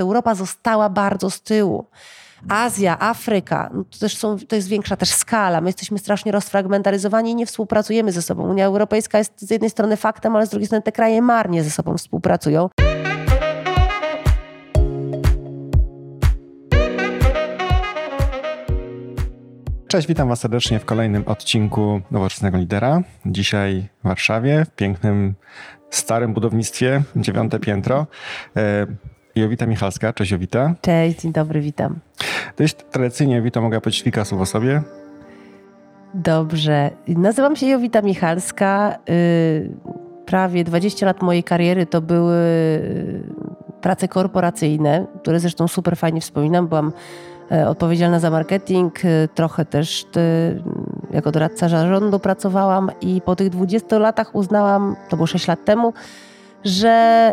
Europa została bardzo z tyłu. Azja, Afryka, no to też są, to jest większa też skala. My jesteśmy strasznie rozfragmentaryzowani i nie współpracujemy ze sobą. Unia Europejska jest z jednej strony faktem, ale z drugiej strony te kraje marnie ze sobą współpracują. Cześć, witam Was serdecznie w kolejnym odcinku Nowoczesnego Lidera. Dzisiaj w Warszawie, w pięknym, starym budownictwie, dziewiąte piętro. Jowita Michalska. Cześć Jowita. Cześć, dzień dobry, witam. To jest tradycyjnie, Jowita, mogę powiedzieć kilka słów o sobie? Dobrze. Nazywam się Jowita Michalska. Y, prawie 20 lat mojej kariery to były y, prace korporacyjne, które zresztą super fajnie wspominam. Byłam e, odpowiedzialna za marketing, y, trochę też jako doradca zarządu pracowałam i po tych 20 latach uznałam, to było 6 lat temu, że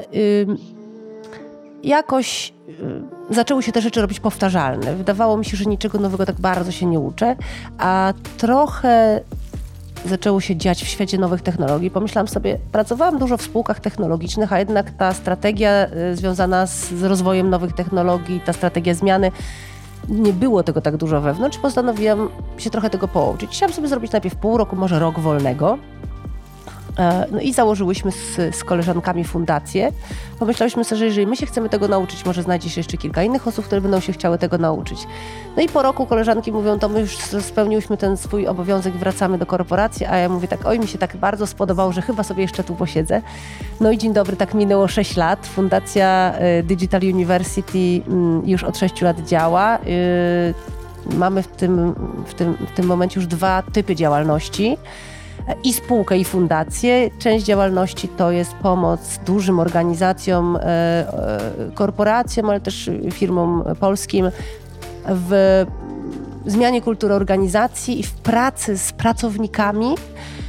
jakoś y, zaczęły się te rzeczy robić powtarzalne. Wydawało mi się, że niczego nowego tak bardzo się nie uczę, a trochę zaczęło się dziać w świecie nowych technologii. Pomyślałam sobie, pracowałam dużo w spółkach technologicznych, a jednak ta strategia y, związana z, z rozwojem nowych technologii, ta strategia zmiany, nie było tego tak dużo wewnątrz. Postanowiłam się trochę tego połączyć. Chciałam sobie zrobić najpierw pół roku, może rok wolnego no i założyłyśmy z, z, koleżankami fundację. Pomyślałyśmy sobie, że jeżeli my się chcemy tego nauczyć, może znajdzie się jeszcze kilka innych osób, które będą się chciały tego nauczyć. No i po roku koleżanki mówią, to my już spełniłyśmy ten swój obowiązek, wracamy do korporacji, a ja mówię tak, oj mi się tak bardzo spodobało, że chyba sobie jeszcze tu posiedzę. No i dzień dobry, tak minęło 6 lat. Fundacja e, Digital University mm, już od 6 lat działa. E, mamy w tym, w tym, w tym momencie już dwa typy działalności i spółkę, i fundację. Część działalności to jest pomoc dużym organizacjom, e, e, korporacjom, ale też firmom polskim w zmianie kultury organizacji i w pracy z pracownikami,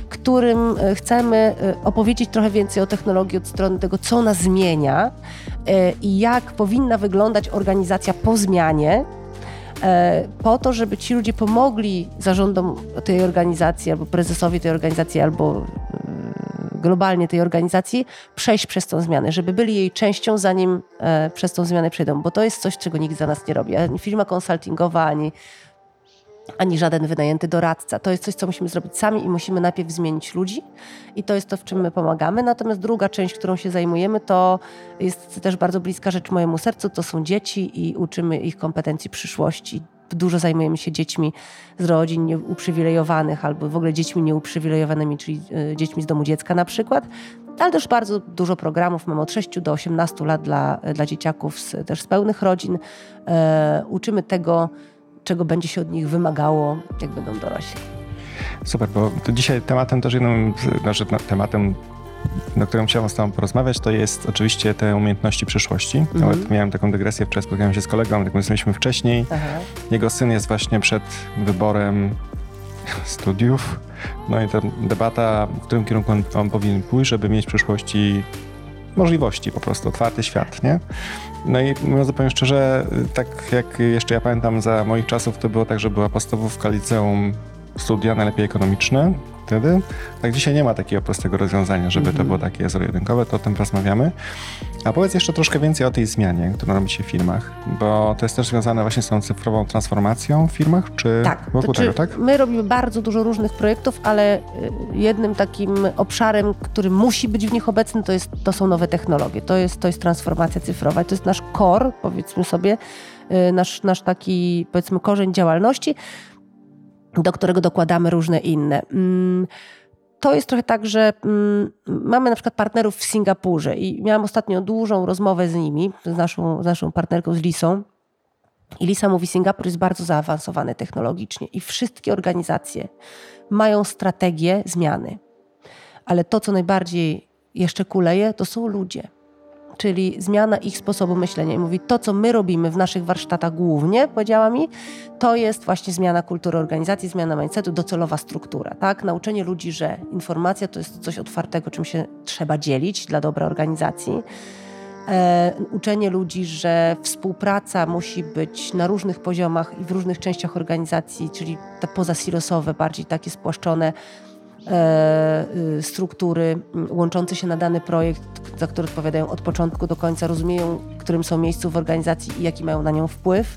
którym e, chcemy opowiedzieć trochę więcej o technologii od strony tego, co ona zmienia i jak powinna wyglądać organizacja po zmianie po to, żeby ci ludzie pomogli zarządom tej organizacji, albo prezesowi tej organizacji, albo e, globalnie tej organizacji przejść przez tą zmianę, żeby byli jej częścią, zanim e, przez tą zmianę przejdą, bo to jest coś, czego nikt za nas nie robi. Ani firma konsultingowa, ani ani żaden wynajęty doradca. To jest coś, co musimy zrobić sami i musimy najpierw zmienić ludzi i to jest to, w czym my pomagamy. Natomiast druga część, którą się zajmujemy, to jest też bardzo bliska rzecz mojemu sercu, to są dzieci i uczymy ich kompetencji przyszłości. Dużo zajmujemy się dziećmi z rodzin nieuprzywilejowanych albo w ogóle dziećmi nieuprzywilejowanymi, czyli e, dziećmi z domu dziecka na przykład, ale też bardzo dużo programów. Mamy od 6 do 18 lat dla, dla dzieciaków z, też z pełnych rodzin. E, uczymy tego, czego będzie się od nich wymagało, jak będą dorośli. Super, bo dzisiaj tematem też jednym, znaczy tematem na którym chciałem z Tobą porozmawiać, to jest oczywiście te umiejętności przyszłości. Mhm. Nawet miałem taką dygresję, wczoraj spotkałem się z kolegą, jak mówiliśmy wcześniej. Aha. Jego syn jest właśnie przed wyborem studiów. No i ta debata, w którym kierunku on, on powinien pójść, żeby mieć w przyszłości możliwości po prostu, otwarty świat, nie? No i mówiąc zupełnie szczerze, tak jak jeszcze ja pamiętam za moich czasów, to było tak, że była podstawówka, liceum, studia, najlepiej ekonomiczne wtedy. Tak dzisiaj nie ma takiego prostego rozwiązania, żeby mm -hmm. to było takie zero-jedynkowe, to o tym porozmawiamy. A powiedz jeszcze troszkę więcej o tej zmianie, która robi się w firmach, bo to jest też związane właśnie z tą cyfrową transformacją w firmach, czy tak, wokół tego, tak? My robimy bardzo dużo różnych projektów, ale y, jednym takim obszarem, który musi być w nich obecny, to, jest, to są nowe technologie, to jest, to jest transformacja cyfrowa, to jest nasz core, powiedzmy sobie, y, nasz, nasz taki, powiedzmy, korzeń działalności, do którego dokładamy różne inne. Mm, to jest trochę tak, że mm, mamy na przykład partnerów w Singapurze i miałam ostatnio dużą rozmowę z nimi, z naszą, z naszą partnerką, z Lisą. I Lisa mówi, Singapur jest bardzo zaawansowany technologicznie i wszystkie organizacje mają strategię zmiany. Ale to, co najbardziej jeszcze kuleje, to są ludzie czyli zmiana ich sposobu myślenia. I mówi, to co my robimy w naszych warsztatach głównie, powiedziała mi, to jest właśnie zmiana kultury organizacji, zmiana mindsetu, docelowa struktura. Tak? Nauczenie ludzi, że informacja to jest coś otwartego, czym się trzeba dzielić dla dobra organizacji. E, uczenie ludzi, że współpraca musi być na różnych poziomach i w różnych częściach organizacji, czyli te pozasilosowe, bardziej takie spłaszczone, struktury łączące się na dany projekt, za który odpowiadają od początku do końca, rozumieją, którym są miejscu w organizacji i jaki mają na nią wpływ.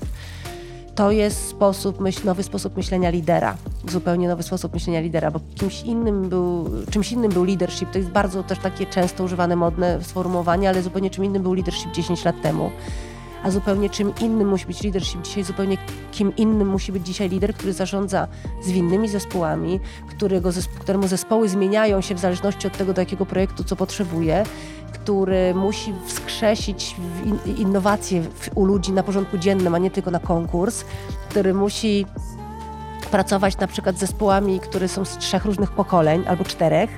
To jest sposób myśl, nowy sposób myślenia lidera, zupełnie nowy sposób myślenia lidera, bo kimś innym był, czymś innym był leadership. To jest bardzo też takie często używane, modne sformułowanie, ale zupełnie czym innym był leadership 10 lat temu a zupełnie czym innym musi być leadership dzisiaj, zupełnie kim innym musi być dzisiaj lider, który zarządza zwinnymi zespołami, którego, któremu zespoły zmieniają się w zależności od tego, do jakiego projektu co potrzebuje, który musi wskrzesić innowacje u ludzi na porządku dziennym, a nie tylko na konkurs, który musi pracować na przykład z zespołami, które są z trzech różnych pokoleń albo czterech,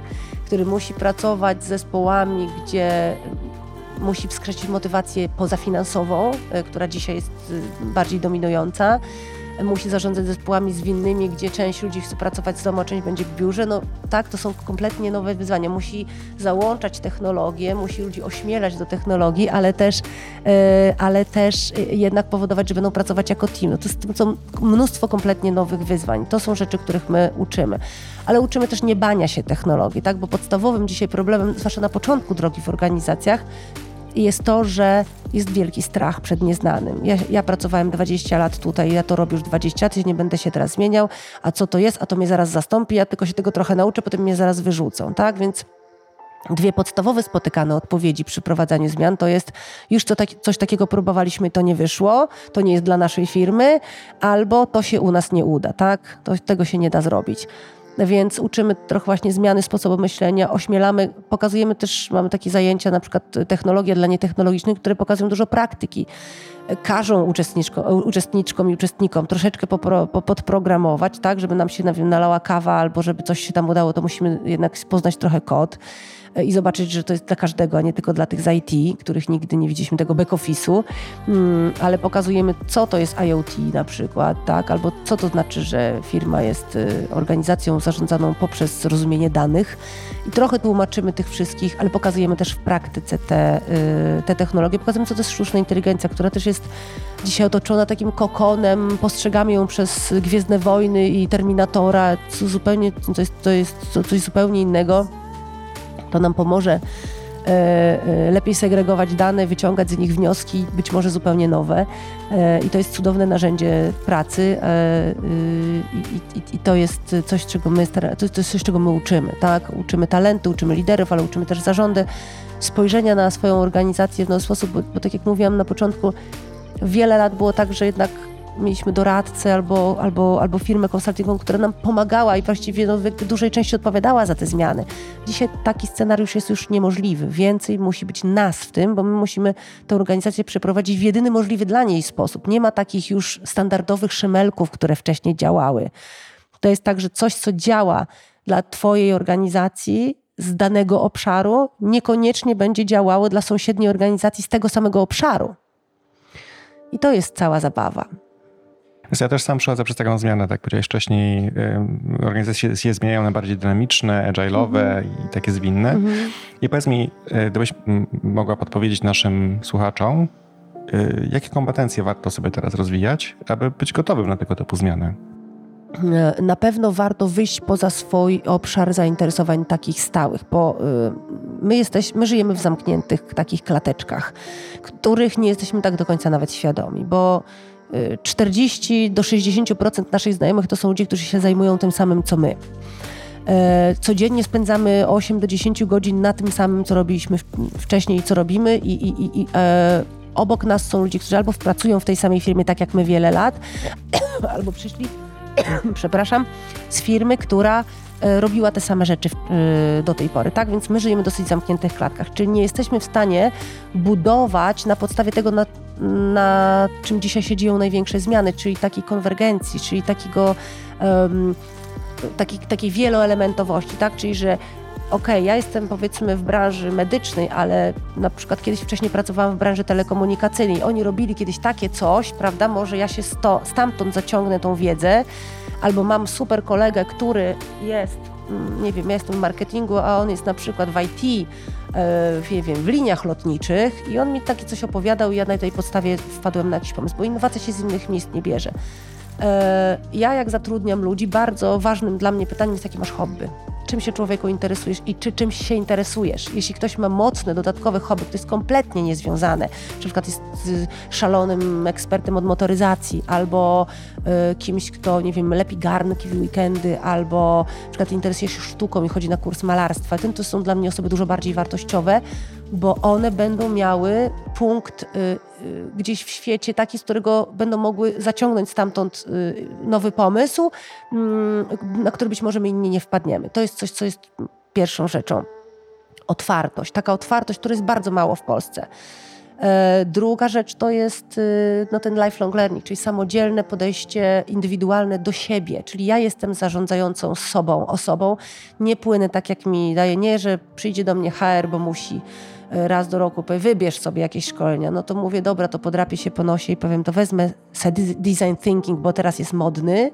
który musi pracować z zespołami, gdzie musi wskrzesić motywację pozafinansową, e, która dzisiaj jest e, bardziej dominująca. Musi zarządzać zespołami zwinnymi, gdzie część ludzi chce pracować z domu, a część będzie w biurze. No tak, to są kompletnie nowe wyzwania. Musi załączać technologię, musi ludzi ośmielać do technologii, ale też, e, ale też jednak powodować, że będą pracować jako team. No to, jest, są mnóstwo kompletnie nowych wyzwań. To są rzeczy, których my uczymy. Ale uczymy też nie bania się technologii, tak? bo podstawowym dzisiaj problemem, zwłaszcza na początku drogi w organizacjach, jest to, że jest wielki strach przed nieznanym. Ja, ja, pracowałem 20 lat tutaj, ja to robię już 20 lat, nie będę się teraz zmieniał, a co to jest, a to mnie zaraz zastąpi, ja tylko się tego trochę nauczę, potem mnie zaraz wyrzucą, tak? Więc dwie podstawowe spotykane odpowiedzi przy prowadzeniu zmian to jest już to tak, coś takiego próbowaliśmy, to nie wyszło, to nie jest dla naszej firmy, albo to się u nas nie uda, tak? To, tego się nie da zrobić więc uczymy trochę właśnie zmiany sposobu myślenia, ośmielamy, pokazujemy też, mamy takie zajęcia, na przykład technologia dla nietechnologicznych, które pokazują dużo praktyki. Każą uczestniczkom, uczestniczkom i uczestnikom troszeczkę popro, podprogramować, tak, żeby nam się nalała kawa albo żeby coś się tam udało, to musimy jednak poznać trochę kod. E, i zobaczyć, że to jest dla każdego, a nie tylko dla tych z IT, których nigdy nie widzieliśmy tego back-office'u, mm, ale pokazujemy, co to jest IoT na przykład, tak? albo co to znaczy, że firma jest y, organizacją zarządzaną poprzez rozumienie danych. I trochę tłumaczymy tych wszystkich, ale pokazujemy też w praktyce te, y, te technologie, pokazujemy, co to jest sztuczna inteligencja, która też jest dzisiaj otoczona takim kokonem, postrzegamy ją przez Gwiezdne Wojny i Terminatora, co zupełnie, to jest, to jest coś zupełnie innego to nam pomoże e, e, lepiej segregować dane, wyciągać z nich wnioski, być może zupełnie nowe. E, I to jest cudowne narzędzie pracy i, to jest coś, czego my to jest coś, czego my uczymy. Tak? Uczymy talentu, uczymy liderów, ale uczymy też zarządy spojrzenia na swoją organizację w nowy sposób, bo, bo tak jak mówiłam na początku, wiele lat było tak, że jednak mieliśmy doradcę albo, albo, albo firmę konsultingową, która nam pomagała i właściwie no, w dużej części odpowiadała za te zmiany. Dzisiaj taki scenariusz jest już niemożliwy. Więcej musi być nas w tym, bo my musimy tę organizację przeprowadzić w jedyny możliwy dla niej sposób. Nie ma takich już standardowych szymelków, które wcześniej działały. To jest tak, że coś, co działa dla Twojej organizacji, z danego obszaru, niekoniecznie będzie działało dla sąsiedniej organizacji z tego samego obszaru. I to jest cała zabawa. Więc ja też sam przechodzę przez taką zmianę, tak powiedziałeś wcześniej, organizacje się zmieniają na bardziej dynamiczne, agile'owe mm -hmm. i takie zwinne. Mm -hmm. I powiedz mi, e, gdybyś mogła podpowiedzieć naszym słuchaczom, e, jakie kompetencje warto sobie teraz rozwijać, aby być gotowym na tego typu zmiany? E, na pewno warto wyjść poza swój obszar zainteresowań takich stałych, bo my, jesteśmy, my żyjemy w zamkniętych takich klateczkach, których nie jesteśmy tak do końca nawet świadomi, bo 40 do 60% naszych znajomych to są ludzie, którzy się zajmują tym samym co my. E, codziennie spędzamy 8 do 10 godzin na tym samym, co robiliśmy wcześniej co robimy, i, i, i e, obok nas są ludzie, którzy albo pracują w tej samej firmie tak jak my wiele lat, albo przyszli, przepraszam, z firmy, która e, robiła te same rzeczy do tej pory, tak? Więc my żyjemy w dosyć zamkniętych klatkach, czyli nie jesteśmy w stanie budować na podstawie tego, na na czym dzisiaj się dzieją największe zmiany, czyli takiej konwergencji, czyli takiego, um, taki, takiej wieloelementowości, tak? Czyli, że okay, ja jestem powiedzmy w branży medycznej, ale na przykład kiedyś wcześniej pracowałam w branży telekomunikacyjnej. Oni robili kiedyś takie coś, prawda? Może ja się sto, stamtąd zaciągnę tą wiedzę, albo mam super kolegę, który jest, nie wiem, ja jestem w marketingu, a on jest na przykład w IT, E, nie wiem, w liniach lotniczych i on mi takie coś opowiadał i ja na tej podstawie wpadłem na jakiś pomysł, bo innowacja się z innych miejsc nie bierze. E, ja jak zatrudniam ludzi, bardzo ważnym dla mnie pytaniem jest, jakie masz hobby czym się człowieku interesujesz i czy czymś się interesujesz. Jeśli ktoś ma mocne, dodatkowe hobby, to jest kompletnie niezwiązane, czy na przykład jest szalonym ekspertem od motoryzacji, albo y, kimś, kto, nie wiem, lepi garnki w weekendy, albo na przykład interesuje się sztuką i chodzi na kurs malarstwa, tym to są dla mnie osoby dużo bardziej wartościowe, bo one będą miały punkt y, y, gdzieś w świecie taki, z którego będą mogły zaciągnąć stamtąd y, nowy pomysł, mm, na który być może my inni nie wpadniemy. To jest coś, co jest pierwszą rzeczą. Otwartość, taka otwartość, która jest bardzo mało w Polsce. E, druga rzecz to jest no, ten lifelong learning, czyli samodzielne podejście indywidualne do siebie, czyli ja jestem zarządzającą sobą, osobą, nie płynę tak jak mi daje, nie, że przyjdzie do mnie HR, bo musi raz do roku, powie, wybierz sobie jakieś szkolenia, no to mówię, dobra, to podrapię się po nosie i powiem, to wezmę design thinking, bo teraz jest modny,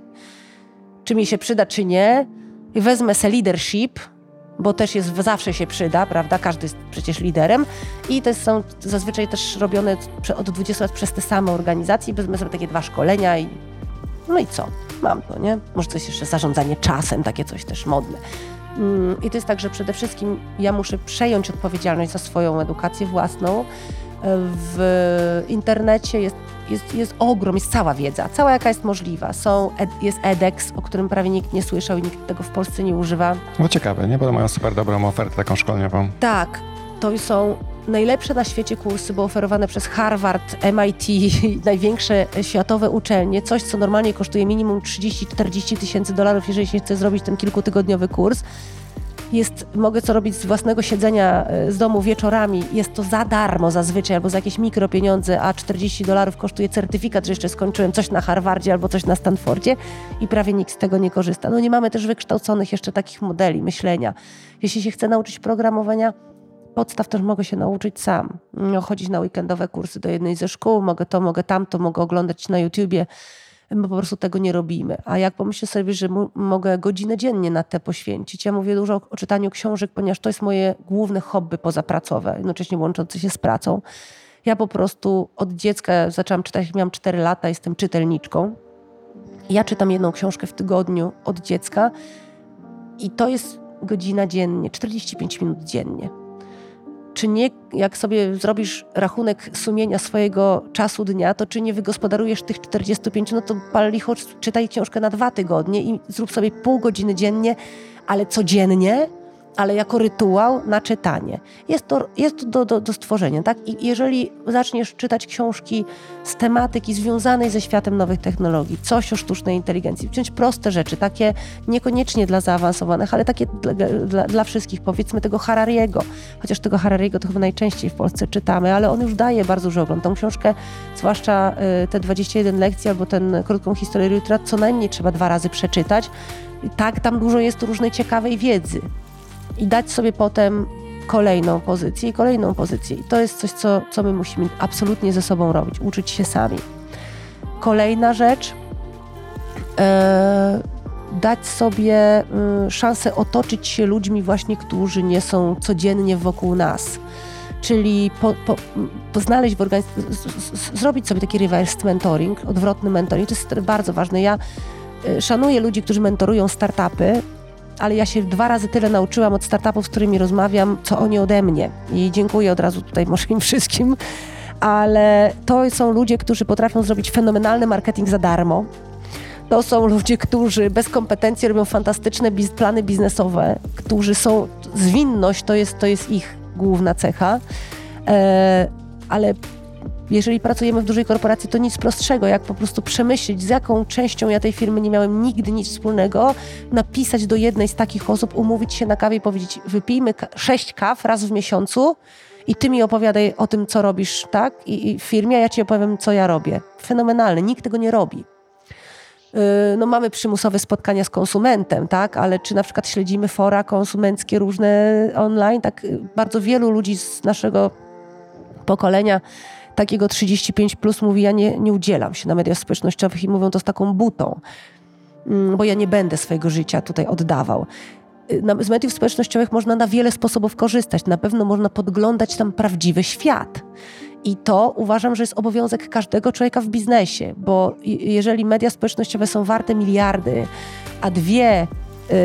czy mi się przyda, czy nie, i wezmę se leadership, bo też jest, zawsze się przyda, prawda? Każdy jest przecież liderem i to są zazwyczaj też robione od 20 lat przez te same organizacje. Wezmę sobie takie dwa szkolenia i no i co? Mam to, nie? Może coś jeszcze zarządzanie czasem, takie coś też modne. Mm, I to jest tak, że przede wszystkim ja muszę przejąć odpowiedzialność za swoją edukację własną. W internecie jest, jest, jest ogrom, jest cała wiedza, cała jaka jest możliwa. Są, jest edX, o którym prawie nikt nie słyszał i nikt tego w Polsce nie używa. No ciekawe, nie? Bo mają super dobrą ofertę taką szkoleniową. Tak, to są najlepsze na świecie kursy, bo oferowane przez Harvard, MIT, największe światowe uczelnie, coś co normalnie kosztuje minimum 30-40 tysięcy dolarów, jeżeli się chce zrobić ten kilkutygodniowy kurs. Jest, mogę co robić z własnego siedzenia e, z domu wieczorami, jest to za darmo zazwyczaj, albo za jakieś mikropieniądze, a 40 dolarów kosztuje certyfikat, że jeszcze skończyłem coś na Harvardzie albo coś na Stanfordzie i prawie nikt z tego nie korzysta. No nie mamy też wykształconych jeszcze takich modeli myślenia. Jeśli się chce nauczyć programowania, podstaw też mogę się nauczyć sam. No, chodzić na weekendowe kursy do jednej ze szkół, mogę to, mogę tamto, mogę oglądać na YouTubie, bo po prostu tego nie robimy. A jak pomyślę sobie, że mogę godzinę dziennie na te poświęcić, ja mówię dużo o, czytaniu książek, ponieważ to jest moje główne hobby pozapracowe, jednocześnie łączące się z pracą. Ja po prostu od dziecka zaczęłam czytać, miałam 4 lata, jestem czytelniczką. Ja czytam jedną książkę w tygodniu od dziecka i to jest godzina dziennie, 45 minut dziennie czy nie, jak sobie zrobisz rachunek sumienia swojego czasu dnia, to czy nie wygospodarujesz tych 45, no to pal licho, czytaj książkę na dwa tygodnie i zrób sobie pół godziny dziennie, ale codziennie, ale jako rytuał na czytanie. Jest to, jest to do, do, do stworzenia, tak? I jeżeli zaczniesz czytać książki z tematyki związanej ze światem nowych technologii, coś o sztucznej inteligencji, wziąć proste rzeczy, takie niekoniecznie dla zaawansowanych, ale takie dla, dla, dla wszystkich, powiedzmy tego Harariego, chociaż tego Harariego to chyba najczęściej w Polsce czytamy, ale on już daje bardzo dużo ogląd. Tą książkę, zwłaszcza y, te 21 lekcji albo ten krótką historię jutra, co najmniej trzeba dwa razy przeczytać. I tak, tam dużo jest różnej ciekawej wiedzy i dać sobie potem kolejną pozycję i kolejną pozycję. I to jest coś, co, co my musimy absolutnie ze sobą robić, uczyć się sami. Kolejna rzecz, e, dać sobie e, szansę otoczyć się ludźmi właśnie, którzy nie są codziennie wokół nas. Czyli po, po, po znaleźć w organizacji, zrobić sobie taki reverse mentoring, odwrotny mentoring. To jest bardzo ważne. Ja e, szanuję ludzi, którzy mentorują startupy, ale ja się dwa razy tyle nauczyłam od startupów, z którymi rozmawiam, co oni ode mnie. I dziękuję od razu tutaj może im wszystkim, ale to są ludzie, którzy potrafią zrobić fenomenalny marketing za darmo. To są ludzie, którzy bez kompetencji robią fantastyczne biz plany biznesowe, którzy są, zwinność to jest, to jest ich główna cecha, e, ale jeżeli pracujemy w dużej korporacji, to nic prostszego, jak po prostu przemyśleć, z jaką częścią ja tej firmy nie miałem nigdy nic wspólnego, napisać do jednej z takich osób, umówić się na kawie i powiedzieć, wypijmy sześć kaw raz w miesiącu i ty mi opowiadaj o tym, co robisz, tak? I, i w firmie, a ja ci opowiem, co ja robię. Fenomenalne, nikt tego nie robi y, no mamy przymusowe spotkania z konsumentem, tak, ale czy na przykład śledzimy fora konsumenckie różne online, tak y, bardzo wielu ludzi z naszego pokolenia takiego 35 plus mówi, ja nie, nie udzielam się na mediach społecznościowych i mówią to z taką butą, mm, bo ja nie będę swojego życia tutaj oddawał. Y, z mediów społecznościowych można na wiele sposobów korzystać. Na pewno można podglądać tam prawdziwy świat. I to uważam, że jest obowiązek każdego człowieka w biznesie, bo jeżeli media społecznościowe są warte miliardy, a dwie Yy,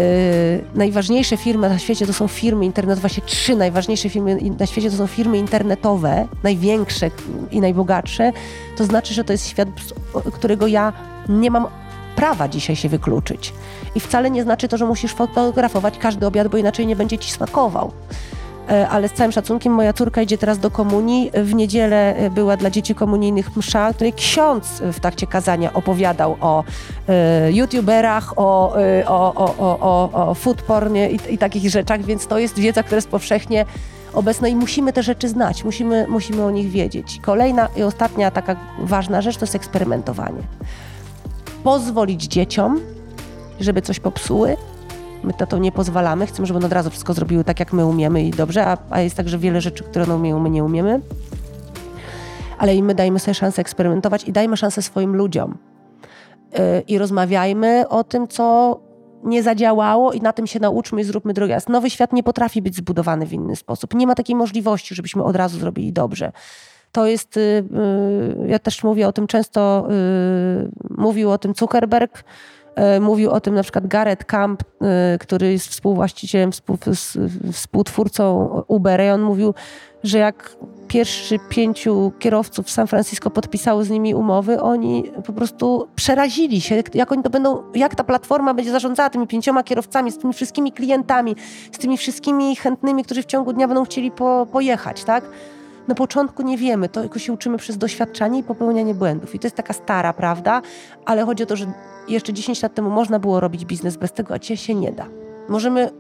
najważniejsze firmy na świecie to są firmy internetowe, właśnie trzy najważniejsze firmy na świecie to są firmy internetowe, największe i najbogatsze, to znaczy, że to jest świat, którego ja nie mam prawa dzisiaj się wykluczyć. I wcale nie znaczy to, że musisz fotografować każdy obiad, bo inaczej nie będzie ci smakował. E, ale z całym szacunkiem moja córka idzie teraz do komunii. W niedzielę e, była dla dzieci komunijnych msza, której ksiądz w trakcie kazania opowiadał o e, youtuberach, o, e, o, o, o, o food pornie i, i takich rzeczach, więc to jest wiedza, która jest powszechnie obecna i musimy te rzeczy znać, musimy, musimy o nich wiedzieć. Kolejna i ostatnia taka ważna rzecz to jest eksperymentowanie. Pozwolić dzieciom, żeby coś popsuły, My na to nie pozwalamy, chcemy, żeby one od razu wszystko zrobiły tak, jak my umiemy i dobrze, a, a jest także wiele rzeczy, które one umieją, my nie umiemy. Ale i my dajmy sobie szansę eksperymentować i dajmy szansę swoim ludziom. Yy, I rozmawiajmy o tym, co nie zadziałało i na tym się nauczmy i zróbmy drogi. Nowy świat nie potrafi być zbudowany w inny sposób. Nie ma takiej możliwości, żebyśmy od razu zrobili dobrze. To jest, yy, ja też mówię o tym często, yy, mówił o tym Zuckerberg, mówił o tym na przykład Gareth Camp, e, który jest współwłaścicielem, współtwórcą Ubera i on mówił, że jak pierwszy pięciu kierowców w San Francisco podpisało z nimi umowy, oni po prostu przerazili się, jak oni to będą, jak ta platforma będzie zarządzała tymi pięcioma kierowcami, z tymi wszystkimi klientami, z tymi wszystkimi chętnymi, którzy w ciągu dnia będą chcieli po, pojechać, tak? Na początku nie wiemy, to tylko się uczymy przez doświadczanie i popełnianie błędów. I to jest taka stara prawda, ale chodzi o to, że jeszcze 10 lat temu można było robić biznes bez tego, a dzisiaj się nie da. Możemy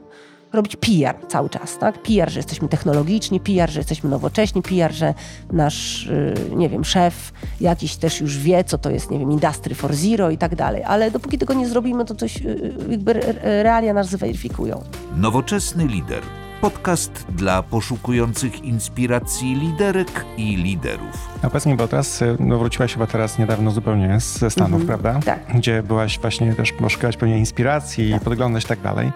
robić PR cały czas, tak? PR, że jesteśmy technologiczni, PR, że jesteśmy nowocześni, PR, że nasz, y, nie wiem, szef jakiś też już wie, co to jest, nie wiem, Industry for Zero i tak dalej, ale dopóki tego nie zrobimy, to coś, y, y, jakby realia nas zweryfikują. Nowoczesny lider podcast dla poszukujących inspiracji liderek i liderów. A powiedz mi, bo teraz no, wróciłaś chyba teraz niedawno zupełnie ze Stanów, mm -hmm. prawda? Tak. Gdzie byłaś właśnie też poszukiwać pewnie inspiracji, tak. podglądać i tak dalej.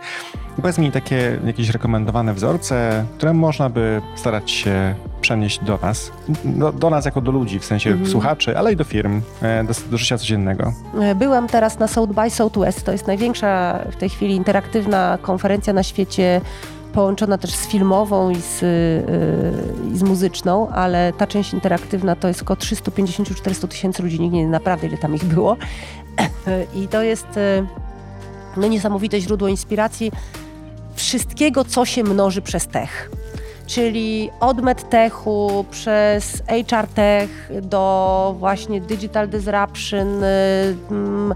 I powiedz mi takie jakieś rekomendowane wzorce, które można by starać się przenieść do nas, do, do nas jako do ludzi, w sensie mm -hmm. słuchaczy, ale i do firm, e, do, do życia codziennego. E, byłam teraz na South by Southwest, to jest największa w tej chwili interaktywna konferencja na świecie połączona też z filmową i z, yy, i z muzyczną, ale ta część interaktywna to jest około 350-400 tysięcy ludzi, nikt nie wie naprawdę ile tam ich było. I to jest yy, no, niesamowite źródło inspiracji wszystkiego, co się mnoży przez tech. Czyli od medtechu przez HR tech do właśnie digital disruption, yy,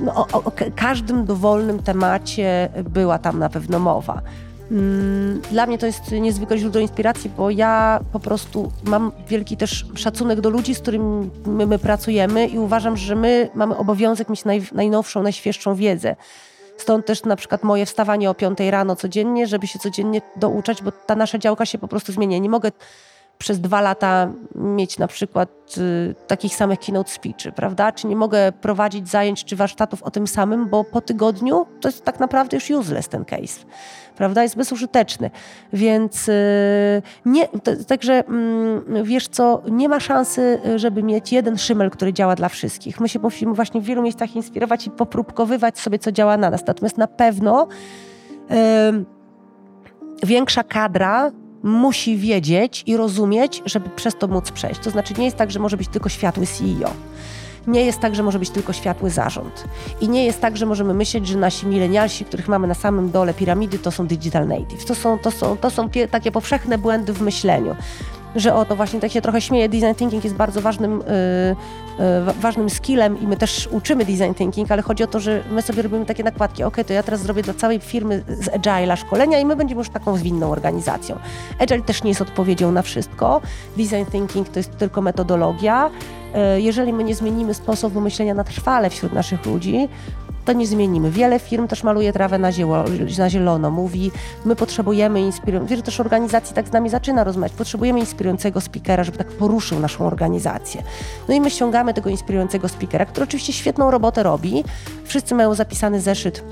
no, o, o, każdym dowolnym temacie była tam na pewno mowa. Mm, dla mnie to jest niezwykłe źródło inspiracji, bo ja po prostu mam wielki też szacunek do ludzi, z którymi my, my pracujemy i uważam, że my mamy obowiązek mieć naj, najnowszą, najświeższą wiedzę. Stąd też na przykład moje wstawanie o 5 rano codziennie, żeby się codziennie douczać, bo ta nasza działka się po prostu zmienia. Nie mogę przez dwa lata mieć na przykład y, takich samych keynote speechy, prawda? Czy nie mogę prowadzić zajęć czy warsztatów o tym samym, bo po tygodniu to jest tak naprawdę już useless ten case prawda, jest bezużyteczny. Więc y, nie, także mm, wiesz co, nie ma szansy, żeby mieć jeden szymel, który działa dla wszystkich. My się musimy właśnie w wielu miejscach inspirować i popróbkowywać sobie, co działa na nas. Natomiast na pewno większa kadra musi wiedzieć i rozumieć, żeby przez to móc przejść. To znaczy nie jest tak, że może być tylko światły CEO nie jest tak, że może być tylko światły zarząd. I nie jest tak, że możemy myśleć, że nasi milenialsi, których mamy na samym dole piramidy, to są digital natives. To są, to są, to są takie powszechne błędy w myśleniu że oto właśnie tak się trochę śmieje, design thinking jest bardzo ważnym, yy, yy, ważnym skillem i my też uczymy design thinking, ale chodzi o to, że my sobie robimy takie nakładki, ok, to ja teraz zrobię dla całej firmy z Agile'a szkolenia i my będziemy już taką zwinną organizacją. Agile też nie jest odpowiedzią na wszystko. Design thinking to jest tylko metodologia. Yy, jeżeli my nie zmienimy sposobu myślenia na trwale wśród naszych ludzi, to nie zmienimy. Wiele firm też maluje trawę na, zieło, na zielono, mówi, my potrzebujemy inspirującego, wiele też organizacji tak z nami zaczyna rozmawiać, potrzebujemy inspirującego speakera, żeby tak poruszył naszą organizację. No i my ściągamy tego inspirującego speakera, który oczywiście świetną robotę robi. Wszyscy mają zapisany zeszyt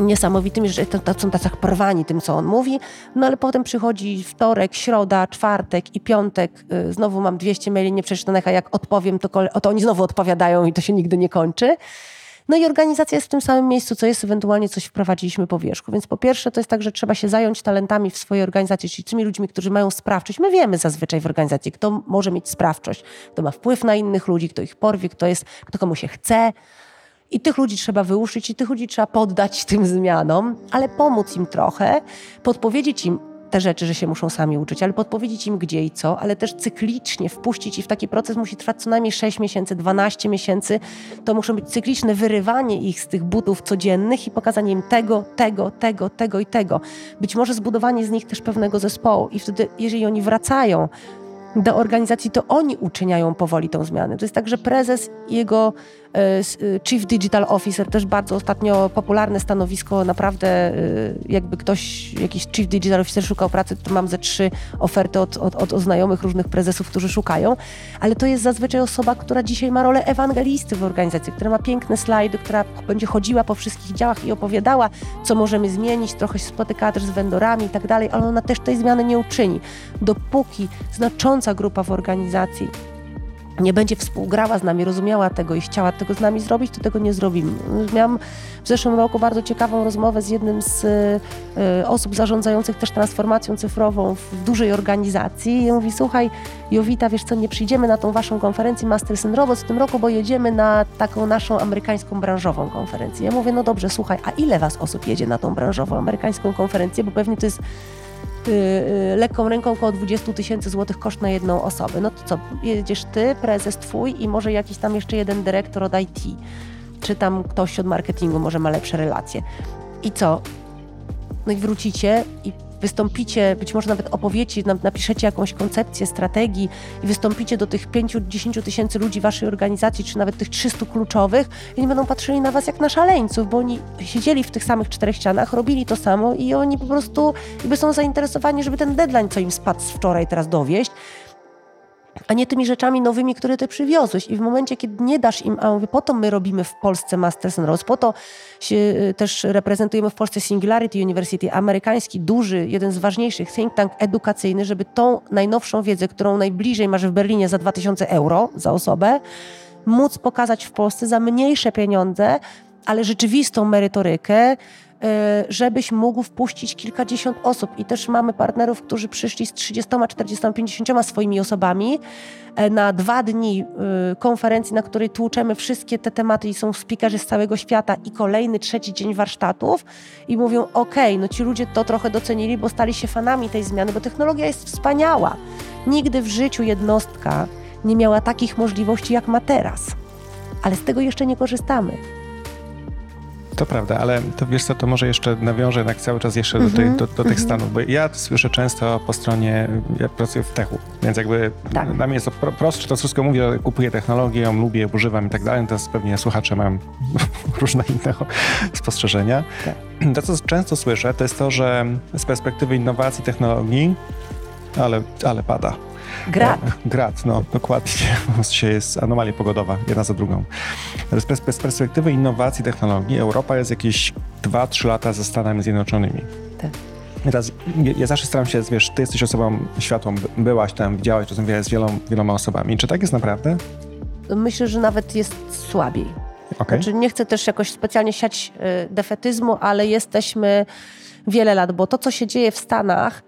niesamowitymi, że są tacy porwani tym, co on mówi, no ale potem przychodzi wtorek, środa, czwartek i piątek, y, znowu mam 200 maili nieprzeczytanych, a jak odpowiem, to, to oni znowu odpowiadają i to się nigdy nie kończy. No i organizacja jest w tym samym miejscu, co jest, ewentualnie coś wprowadziliśmy po wierzchu. Więc po pierwsze to jest tak, że trzeba się zająć talentami w swojej organizacji, czyli tymi ludźmi, którzy mają sprawczość. My wiemy zazwyczaj w organizacji, kto może mieć sprawczość, kto ma wpływ na innych ludzi, kto ich porwie, kto, jest, kto komu się chce. I tych ludzi trzeba wyuczyć, i tych ludzi trzeba poddać tym zmianom, ale pomóc im trochę, podpowiedzieć im, te rzeczy, że się muszą sami uczyć, ale podpowiedzieć im gdzie i co, ale też cyklicznie wpuścić ich w taki proces musi trwać co najmniej 6 miesięcy, 12 miesięcy. To muszą być cykliczne wyrywanie ich z tych butów codziennych i pokazanie im tego, tego, tego, tego i tego. Być może zbudowanie z nich też pewnego zespołu i wtedy, jeżeli oni wracają do organizacji, to oni uczyniają powoli tą zmianę. To jest tak, że prezes i jego Chief Digital Officer, też bardzo ostatnio popularne stanowisko, naprawdę e, jakby ktoś, jakiś Chief Digital Officer szukał pracy, to mam ze trzy oferty od, od, od znajomych różnych prezesów, którzy szukają, ale to jest zazwyczaj osoba, która dzisiaj ma rolę ewangelisty w organizacji, która ma piękne slajdy, która będzie chodziła po wszystkich działach i opowiadała, co możemy zmienić, trochę się spotykała też z vendorami i tak dalej, ale ona też tej zmiany nie uczyni. Dopóki znacząca grupa w organizacji nie będzie współgrała z nami, rozumiała tego i chciała tego z nami zrobić, to tego nie zrobimy. Miałam w zeszłym roku bardzo ciekawą rozmowę z jednym z y, osób zarządzających też transformacją cyfrową w dużej organizacji i mówi, słuchaj Jowita, wiesz co, nie przyjdziemy na tą waszą konferencję Masters and Robots w tym roku, bo jedziemy na taką naszą amerykańską branżową konferencję. Ja mówię, no dobrze, słuchaj, a ile was osób jedzie na tą branżową amerykańską konferencję, bo pewnie to jest lekką ręką około 20 tysięcy złotych koszt na jedną osobę. No to co, jedziesz ty, prezes twój i może jakiś tam jeszcze jeden dyrektor od IT, czy tam ktoś od marketingu może ma lepsze relacje. I co? No i wrócicie i wystąpicie, być może nawet opowiecie, napiszecie jakąś koncepcję, strategii i wystąpicie do tych 5-10 tysięcy ludzi waszej organizacji, czy nawet tych 300 kluczowych i nie będą patrzyli na was jak na szaleńców, bo oni siedzieli w tych samych czterech ścianach, robili to samo i oni po prostu jakby są zainteresowani, żeby ten deadline, co im spadł wczoraj, teraz dowieść, a nie tymi rzeczami nowymi, które ty przywiozłeś. I w momencie, kiedy nie dasz im, a mówię, po to my robimy w Polsce Masters and Rose, po to się y, też reprezentujemy w Polsce Singularity University, amerykański, duży, jeden z ważniejszych think tank edukacyjny, żeby tą najnowszą wiedzę, którą najbliżej masz w Berlinie za 2000 euro za osobę, móc pokazać w Polsce za mniejsze pieniądze, ale rzeczywistą merytorykę, żebyś mógł wpuścić kilkadziesiąt osób. I też mamy partnerów, którzy przyszli z 30, 40, 50 swoimi osobami e, na dwa dni e, konferencji, na której tłuczemy wszystkie te tematy i są speakerzy z całego świata i kolejny, trzeci dzień warsztatów i mówią, ok, no ci ludzie to trochę docenili, bo stali się fanami tej zmiany, bo technologia jest wspaniała. Nigdy w życiu jednostka nie miała takich możliwości, jak ma teraz. Ale z tego jeszcze nie korzystamy. To prawda, ale to wiesz co, to może jeszcze nawiążę jednak cały czas jeszcze do, tej, mhm. do, do, tych mhm. stanów, bo ja słyszę często po stronie, ja pracuję w techu, więc jakby tak. dla mnie jest to pro, prostsze, to wszystko mówię, kupuję technologię, ją lubię, używam i tak dalej, teraz pewnie słuchacze mają różne inne spostrzeżenia. Tak. To, co często słyszę, to jest to, że z perspektywy innowacji technologii, ale, ale pada. Grat. E, grat, no dokładnie. Dzisiaj jest anomalia pogodowa, jedna za drugą. Z perspektywy innowacji technologii Europa jest jakieś 2-3 lata za Stanami Zjednoczonymi. Tak. Teraz ja zawsze staram się, wiesz, ty jesteś osobą światłą, byłaś tam, widziałaś, rozmawiałaś z wieloma, wieloma osobami. Czy tak jest naprawdę? Myślę, że nawet jest słabiej. Okay. Znaczy, nie chcę też jakoś specjalnie siać y, defetyzmu, ale jesteśmy wiele lat, bo to, co się dzieje w Stanach,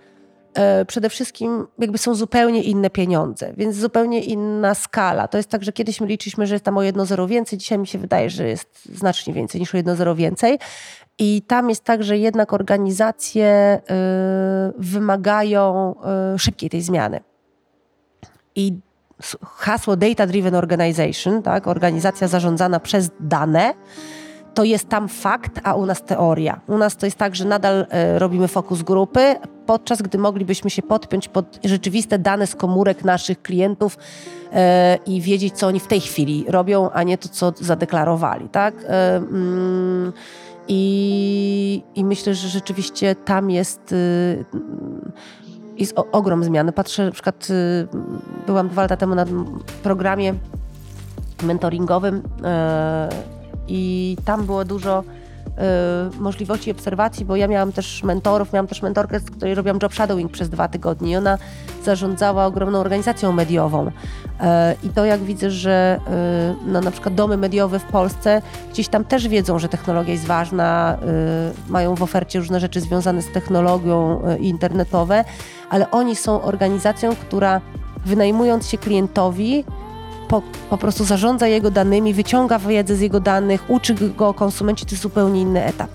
przede wszystkim jakby są zupełnie inne pieniądze, więc zupełnie inna skala. To jest tak, że kiedyś my liczyliśmy, że jest tam o jedno zero więcej, dzisiaj mi się wydaje, że jest znacznie więcej niż o jedno zero więcej. I tam jest tak, że jednak organizacje y, wymagają y, szybkiej tej zmiany. I hasło Data Driven Organization, tak, organizacja zarządzana przez dane, to jest tam fakt, a u nas teoria. U nas to jest tak, że nadal y, robimy fokus grupy, podczas gdy moglibyśmy się podpiąć pod rzeczywiste dane z komórek naszych klientów y, i wiedzieć, co oni w tej chwili robią, a nie to, co zadeklarowali. Tak? Y, mm, i, I myślę, że rzeczywiście tam jest jest ogrom zmiany. Patrzę, na przykład byłam dwa lata temu na programie mentoringowym i tam było dużo y, możliwości obserwacji, bo ja miałam też mentorów, miałam też mentorkę, z której robiłam job shadowing przez dwa tygodnie i ona zarządzała ogromną organizacją mediową. Y, I to jak widzę, że y, no, na przykład domy mediowe w Polsce gdzieś tam też wiedzą, że technologia jest ważna, mają w ofercie różne rzeczy związane z technologią internetowe, ale oni są organizacją, która wynajmując się klientowi, po, po prostu zarządza jego danymi, wyciąga wiedzę z jego danych, uczy go konsumenci, to jest zupełnie inny etap.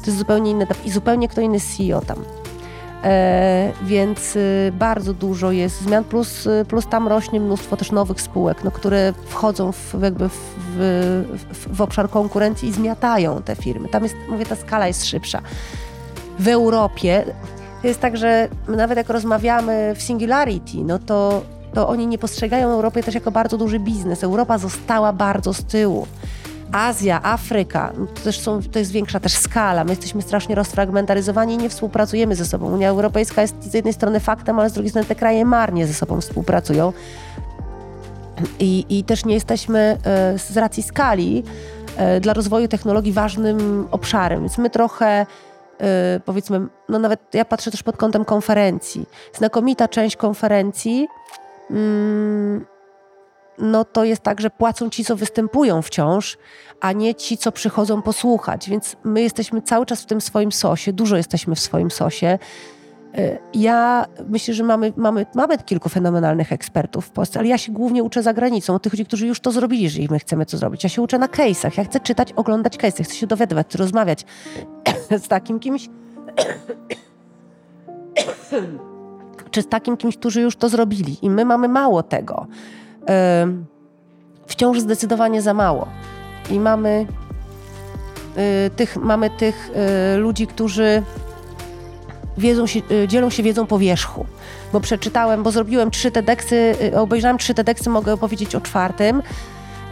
To jest zupełnie inny etap i zupełnie kto inny CEO tam. E, więc y, bardzo dużo jest zmian, plus, y, plus tam rośnie mnóstwo też nowych spółek, no, które wchodzą w, jakby w, w, w obszar konkurencji i zmiatają te firmy. Tam jest, mówię, ta skala jest szybsza. W Europie jest tak, że nawet jak rozmawiamy w Singularity, no to to oni nie postrzegają Europy też jako bardzo duży biznes. Europa została bardzo z tyłu. Azja, Afryka, no to też są, to jest większa też skala. My jesteśmy strasznie rozfragmentaryzowani i nie współpracujemy ze sobą. Unia Europejska jest z jednej strony faktem, ale z drugiej strony te kraje marnie ze sobą współpracują. I, i też nie jesteśmy e, z racji skali e, dla rozwoju technologii ważnym obszarem. Więc my trochę e, powiedzmy, no nawet ja patrzę też pod kątem konferencji. Znakomita część konferencji no to jest tak, że płacą ci, co występują wciąż, a nie ci, co przychodzą posłuchać. Więc my jesteśmy cały czas w tym swoim sosie, dużo jesteśmy w swoim sosie. Y, ja myślę, że mamy, mamy, mamy kilku fenomenalnych ekspertów w Polsce, ale ja się głównie uczę za granicą, tych ludzi, którzy już to zrobili, jeżeli my chcemy to zrobić. Ja się uczę na case'ach, ja chcę czytać, oglądać case'y, chcę się dowiadywać, chcę rozmawiać z takim kimś czy z takim kimś, którzy już to zrobili. I my mamy mało tego. Wciąż zdecydowanie za mało. I mamy y, tych, mamy tych y, ludzi, którzy wiedzą się, y, dzielą się wiedzą po wierzchu. Bo przeczytałem, bo zrobiłem trzy TEDxy, obejrzałem trzy TEDxy, mogę opowiedzieć o czwartym.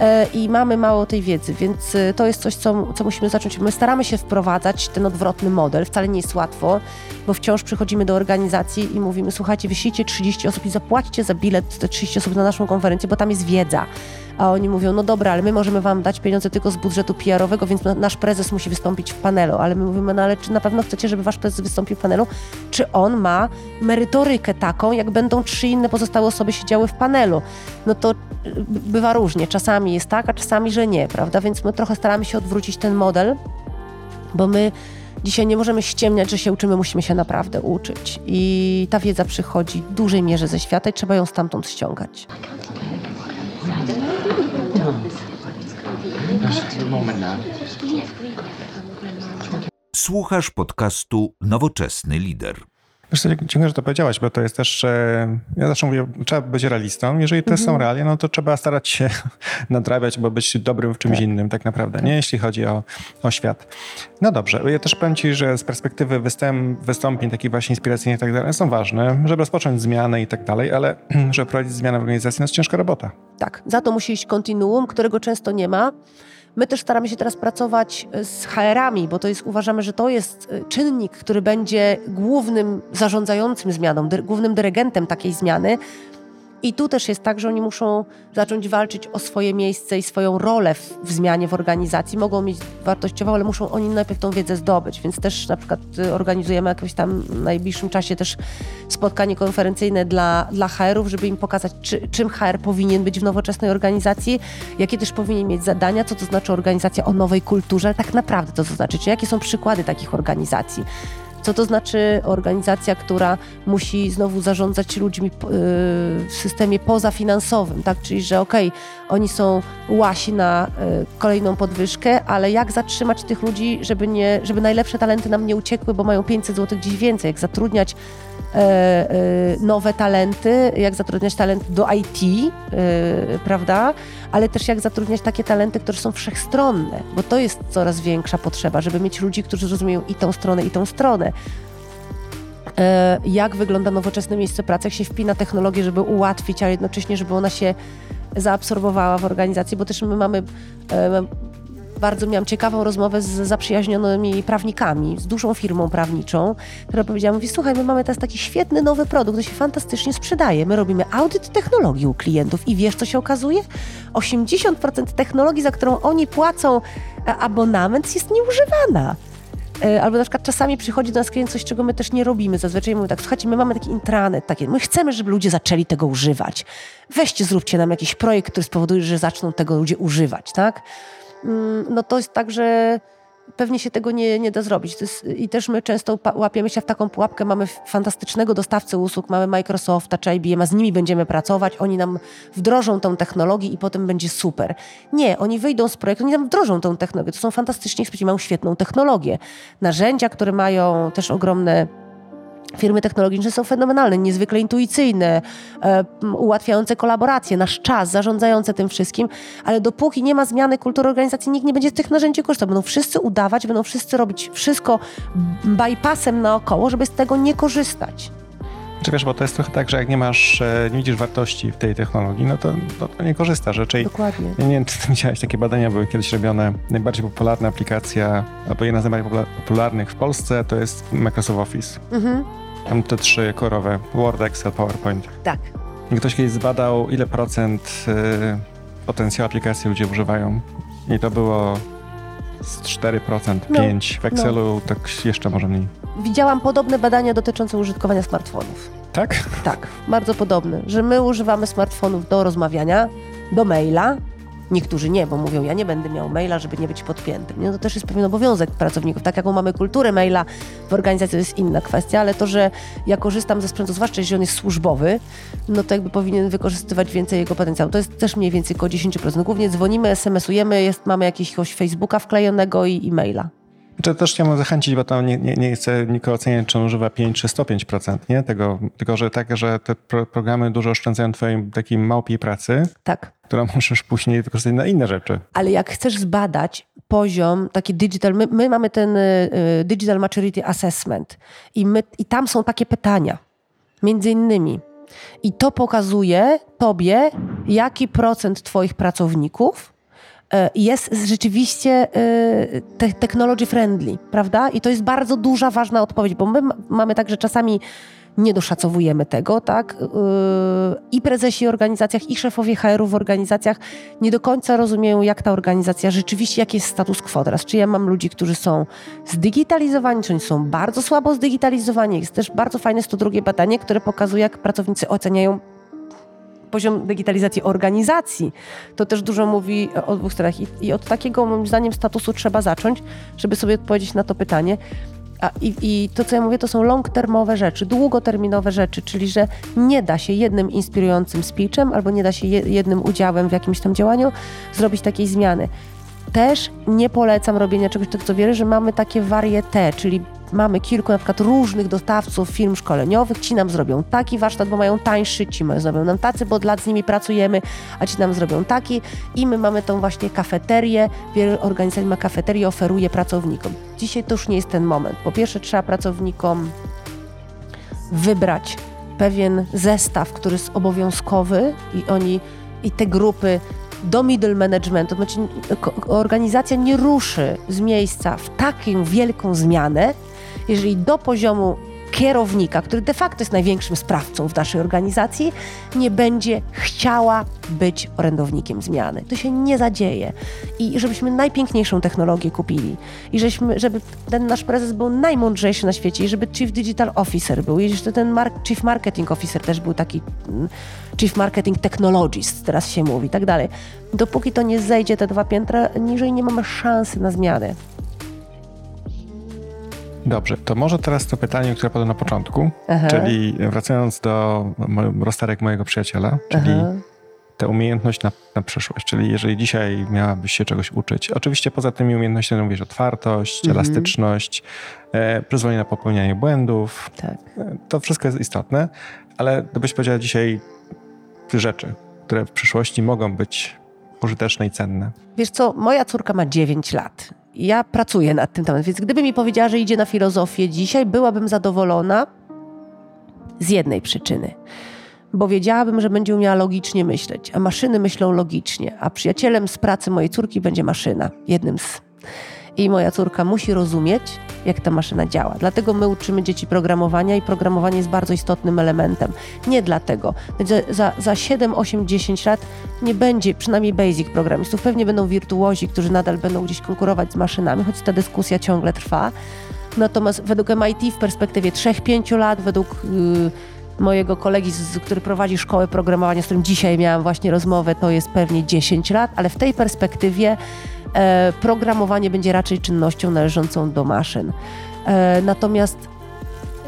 E, i mamy mało tej wiedzy, więc e, to jest coś, co, co musimy zacząć. My staramy się wprowadzać ten odwrotny model, wcale nie jest łatwo, bo wciąż przychodzimy do organizacji i mówimy, słuchajcie, wyślijcie 30 osób i zapłaćcie za bilet te 30 osób na naszą konferencję, bo tam jest wiedza a oni mówią, no dobra, ale my możemy wam dać pieniądze tylko z budżetu PR-owego, więc nasz prezes musi wystąpić w panelu, ale my mówimy, no ale czy na pewno chcecie, żeby wasz prezes wystąpił w panelu? Czy on ma merytorykę taką, jak będą trzy inne pozostałe osoby siedziały w panelu? No to bywa różnie, czasami jest tak, a czasami, że nie, prawda? Więc my trochę staramy się odwrócić ten model, bo my Dzisiaj nie możemy ściemniać, że się uczymy, musimy się naprawdę uczyć. I ta wiedza przychodzi w dużej mierze ze świata i trzeba ją stamtąd ściągać. Słuchasz podcastu Nowoczesny Lider. Wiesz dziękuję, że to powiedziałaś, bo to jest też, ja zawsze mówię, trzeba być realistą. Jeżeli to mhm. są realia, no to trzeba starać się nadrabiać, bo być dobrym w czymś tak. innym tak naprawdę, nie? Jeśli chodzi o, o świat. No dobrze, ja też powiem Ci, że z perspektywy występ, wystąpień takich właśnie inspiracyjnych i tak dalej są ważne, żeby rozpocząć zmianę i tak dalej, ale żeby prowadzić zmianę w organizacji, no jest ciężka robota. Tak, za to musi iść kontinuum, którego często nie ma. My też staramy się teraz pracować e, z HR-ami, bo to jest, uważamy, że to jest e, czynnik, który będzie głównym zarządzającym zmianą, dy, głównym dyrygentem takiej zmiany, i tu też jest tak, że oni muszą zacząć walczyć o swoje miejsce i swoją rolę w, w, zmianie w organizacji. Mogą mieć wartościową, ale muszą oni najpierw tą wiedzę zdobyć. Więc też na przykład y, organizujemy jakieś tam w najbliższym czasie też spotkanie konferencyjne dla, dla HR-ów, żeby im pokazać, czy, czym HR powinien być w nowoczesnej organizacji, jakie też powinien mieć zadania, co to znaczy organizacja o nowej kulturze, tak naprawdę to, co znaczy, czy jakie są przykłady takich organizacji. Co to znaczy organizacja, która musi znowu zarządzać ludźmi y, w systemie pozafinansowym, tak? Czyli, że okej, okay, oni są łasi na y, kolejną podwyżkę, ale jak zatrzymać tych ludzi, żeby, nie, żeby najlepsze talenty nam nie uciekły, bo mają 500 zł gdzieś więcej, jak zatrudniać nowe talenty, jak zatrudniać talent do IT, e, prawda? Ale też jak zatrudniać takie talenty, które są wszechstronne, bo to jest coraz większa potrzeba, żeby mieć ludzi, którzy rozumieją i tą stronę, i tą stronę. Jak wygląda nowoczesne miejsce pracy, jak się wpina technologię, żeby ułatwić, a jednocześnie, żeby ona się zaabsorbowała w organizacji, bo też my mamy bardzo miałam ciekawą rozmowę z zaprzyjaźnionymi prawnikami, z dużą firmą prawniczą, która powiedziała, mówi, słuchaj, my mamy teraz taki świetny nowy produkt, to się fantastycznie sprzedaje. My robimy audyt technologii u klientów i wiesz, co się okazuje? 80% technologii, za którą oni płacą e, abonament, jest nieużywana. E, albo na przykład czasami przychodzi do nas klient coś, czego my też nie robimy. Zazwyczaj mówimy tak, słuchajcie, my mamy taki intranet, takie, my chcemy, żeby ludzie zaczęli tego używać. Weźcie, zróbcie nam jakiś projekt, który spowoduje, że zaczną tego ludzie używać, tak? Mm, no to jest tak, że pewnie się tego nie, nie da zrobić. Jest, I też my często łapiemy się w taką pułapkę, mamy fantastycznego dostawcę usług, mamy Microsofta czy IBM, a z nimi będziemy pracować, oni nam wdrożą tą technologię i potem będzie super. Nie, oni wyjdą z projektu, oni nam wdrożą tą technologię. To są fantastyczni eksperci, mają świetną technologię. Narzędzia, które mają też ogromne Firmy technologiczne są fenomenalne, niezwykle intuicyjne, e, ułatwiające kolaborację, nasz czas, zarządzające tym wszystkim, ale dopóki nie ma zmiany kultury organizacji, nikt nie będzie z tych narzędzi korzystał. Będą wszyscy udawać, będą wszyscy robić wszystko bypassem naokoło, żeby z tego nie korzystać. Czy wiesz, bo to jest trochę tak, że jak nie masz, e, nie widzisz wartości w tej technologii, no to, to, to nie korzystasz. Raczej, Dokładnie. Ja nie wiem, czy ty widziałeś, takie badania były kiedyś robione. Najbardziej popularna aplikacja, albo jedna z najbardziej popularnych w Polsce, to jest Microsoft Office. Mhm. Tam te trzy korowe, Word, Excel, PowerPoint. Tak. I ktoś kiedyś zbadał, ile procent y, potencjału aplikacji ludzie używają. I to było z 4%, no, 5%. W Excelu no. tak jeszcze może mniej. Widziałam podobne badania dotyczące użytkowania smartfonów. Tak? Tak, bardzo podobne. Że my używamy smartfonów do rozmawiania, do maila, Niektórzy nie, bo mówią, ja nie będę miał maila, żeby nie być podpiętym. Nie? To też jest pewien obowiązek pracowników. Tak jaką mamy kulturę maila w organizacji, to jest inna kwestia, ale to, że ja korzystam ze sprzętu, zwłaszcza jeśli on jest służbowy, no to jakby powinien wykorzystywać więcej jego potencjału. To jest też mniej więcej około 10%. Głównie dzwonimy, SMS-ujemy, jest, mamy jakiegoś Facebooka wklejonego i e-maila. Czy też chciałbym zachęcić, bo tam nie, nie, nie chcę nikogo oceniać, czy on używa 5 czy 105%, nie? Tego, tylko, że tak, że te pro, programy dużo oszczędzają twojej takiej małpiej pracy. Tak. Którą możesz później wykorzystać na inne rzeczy. Ale jak chcesz zbadać poziom taki digital, my, my mamy ten y, Digital Maturity Assessment i, my, i tam są takie pytania, między innymi. I to pokazuje tobie, jaki procent twoich pracowników E, jest rzeczywiście technology friendly, prawda? I to jest bardzo duża, ważna odpowiedź, bo my mamy tak, że czasami nie doszacowujemy tego, tak? E, I prezesi organizacjach, i szefowie HR-u w organizacjach nie do końca rozumieją, jak ta organizacja rzeczywiście, jaki jest status quo teraz. Czy ja mam ludzi, którzy są zdigitalizowani, czy oni są bardzo słabo zdigitalizowani. Jest też bardzo fajne to drugie badanie, które pokazuje, jak pracownicy oceniają poziom digitalizacji organizacji, to też dużo mówi o dwóch stronach. I, I, od takiego, moim zdaniem, statusu trzeba zacząć, żeby sobie odpowiedzieć na to pytanie. A, i, I to, co ja mówię, to są long-termowe rzeczy, długoterminowe rzeczy, czyli że nie da się jednym inspirującym speechem albo nie da się jednym udziałem w jakimś tam działaniu zrobić takiej zmiany. Też nie polecam robienia czegoś tak, co wierzę, że mamy takie varieté, czyli mamy kilku na przykład różnych dostawców firm szkoleniowych, ci nam zrobią taki warsztat, bo mają tańszy, ci zrobią nam tacy, bo od lat z nimi pracujemy, a ci nam zrobią taki i my mamy tą właśnie kafeterię, wiele organizacji ma kafeterię, oferuje pracownikom. Dzisiaj to już nie jest ten moment. Po pierwsze trzeba pracownikom wybrać pewien zestaw, który jest obowiązkowy i oni i te grupy do middle managementu, znaczy organizacja nie ruszy z miejsca w taką wielką zmianę, jeżeli do poziomu kierownika, który de facto jest największym sprawcą w naszej organizacji, nie będzie chciała być orędownikiem zmiany. To się nie zadzieje. I żebyśmy najpiękniejszą technologię kupili. I żeby ten nasz prezes był najmądrzejszy na świecie. I żeby Chief Digital Officer był. I żeby ten Chief Marketing Officer też był taki mm, Chief Marketing Technologist, teraz się mówi, i tak dalej. Dopóki to nie zejdzie te dwa piętra niżej, nie mamy szansy na zmiany. Dobrze, to może teraz to pytanie, które padło na początku, Aha. czyli wracając do rozterek mojego przyjaciela, czyli Aha. tę umiejętność na, na przyszłość, czyli jeżeli dzisiaj miałabyś się czegoś uczyć, oczywiście poza tymi umiejętnościami mówisz otwartość, mhm. elastyczność, e, przyzwolenie na popełnianie błędów, tak. e, to wszystko jest istotne, ale gdybyś powiedziała dzisiaj rzeczy, które w przyszłości mogą być użyteczne i cenne. Wiesz co, moja córka ma 9 lat ja pracuję nad tym tematem, więc gdyby mi powiedziała, że idzie na filozofię dzisiaj, byłabym zadowolona z jednej przyczyny. bo wiedziałabym, że będzie umiała logicznie myśleć, a maszyny myślą logicznie, a przyjacielem z pracy mojej córki będzie maszyna, jednym z. I moja córka musi rozumieć, jak ta maszyna działa. Dlatego my uczymy dzieci programowania i programowanie jest bardzo istotnym elementem. Nie dlatego. Za, za 7, 8, 10 lat nie będzie, przynajmniej basic programistów, pewnie będą wirtuozi, którzy nadal będą gdzieś konkurować z maszynami, choć ta dyskusja ciągle trwa. Natomiast według MIT w perspektywie 3-5 lat, według yy, mojego kolegi, z, który prowadzi szkołę programowania, z którym dzisiaj miałam właśnie rozmowę, to jest pewnie 10 lat, ale w tej perspektywie programowanie będzie raczej czynnością należącą do maszyn. E, natomiast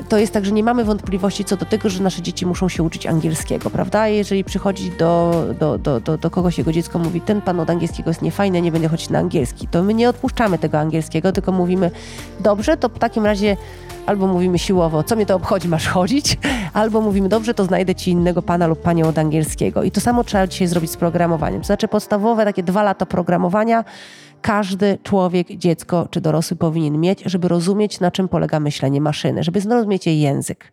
to jest tak, że nie mamy wątpliwości co do tego, że nasze dzieci muszą się uczyć angielskiego, prawda? Jeżeli przychodzi do, do, do, do, do kogoś jego dziecko mówi, ten pan od angielskiego jest niefajny, nie będę chodzić na angielski, to my nie odpuszczamy tego angielskiego, tylko mówimy, dobrze, to w takim razie albo mówimy siłowo, co mnie to obchodzi, masz chodzić, albo mówimy, dobrze, to znajdę ci innego pana lub panią od angielskiego. I to samo trzeba dzisiaj zrobić z programowaniem. To znaczy podstawowe takie dwa lata programowania każdy człowiek, dziecko czy dorosły powinien mieć, żeby rozumieć, na czym polega myślenie maszyny, żeby zrozumieć jej język.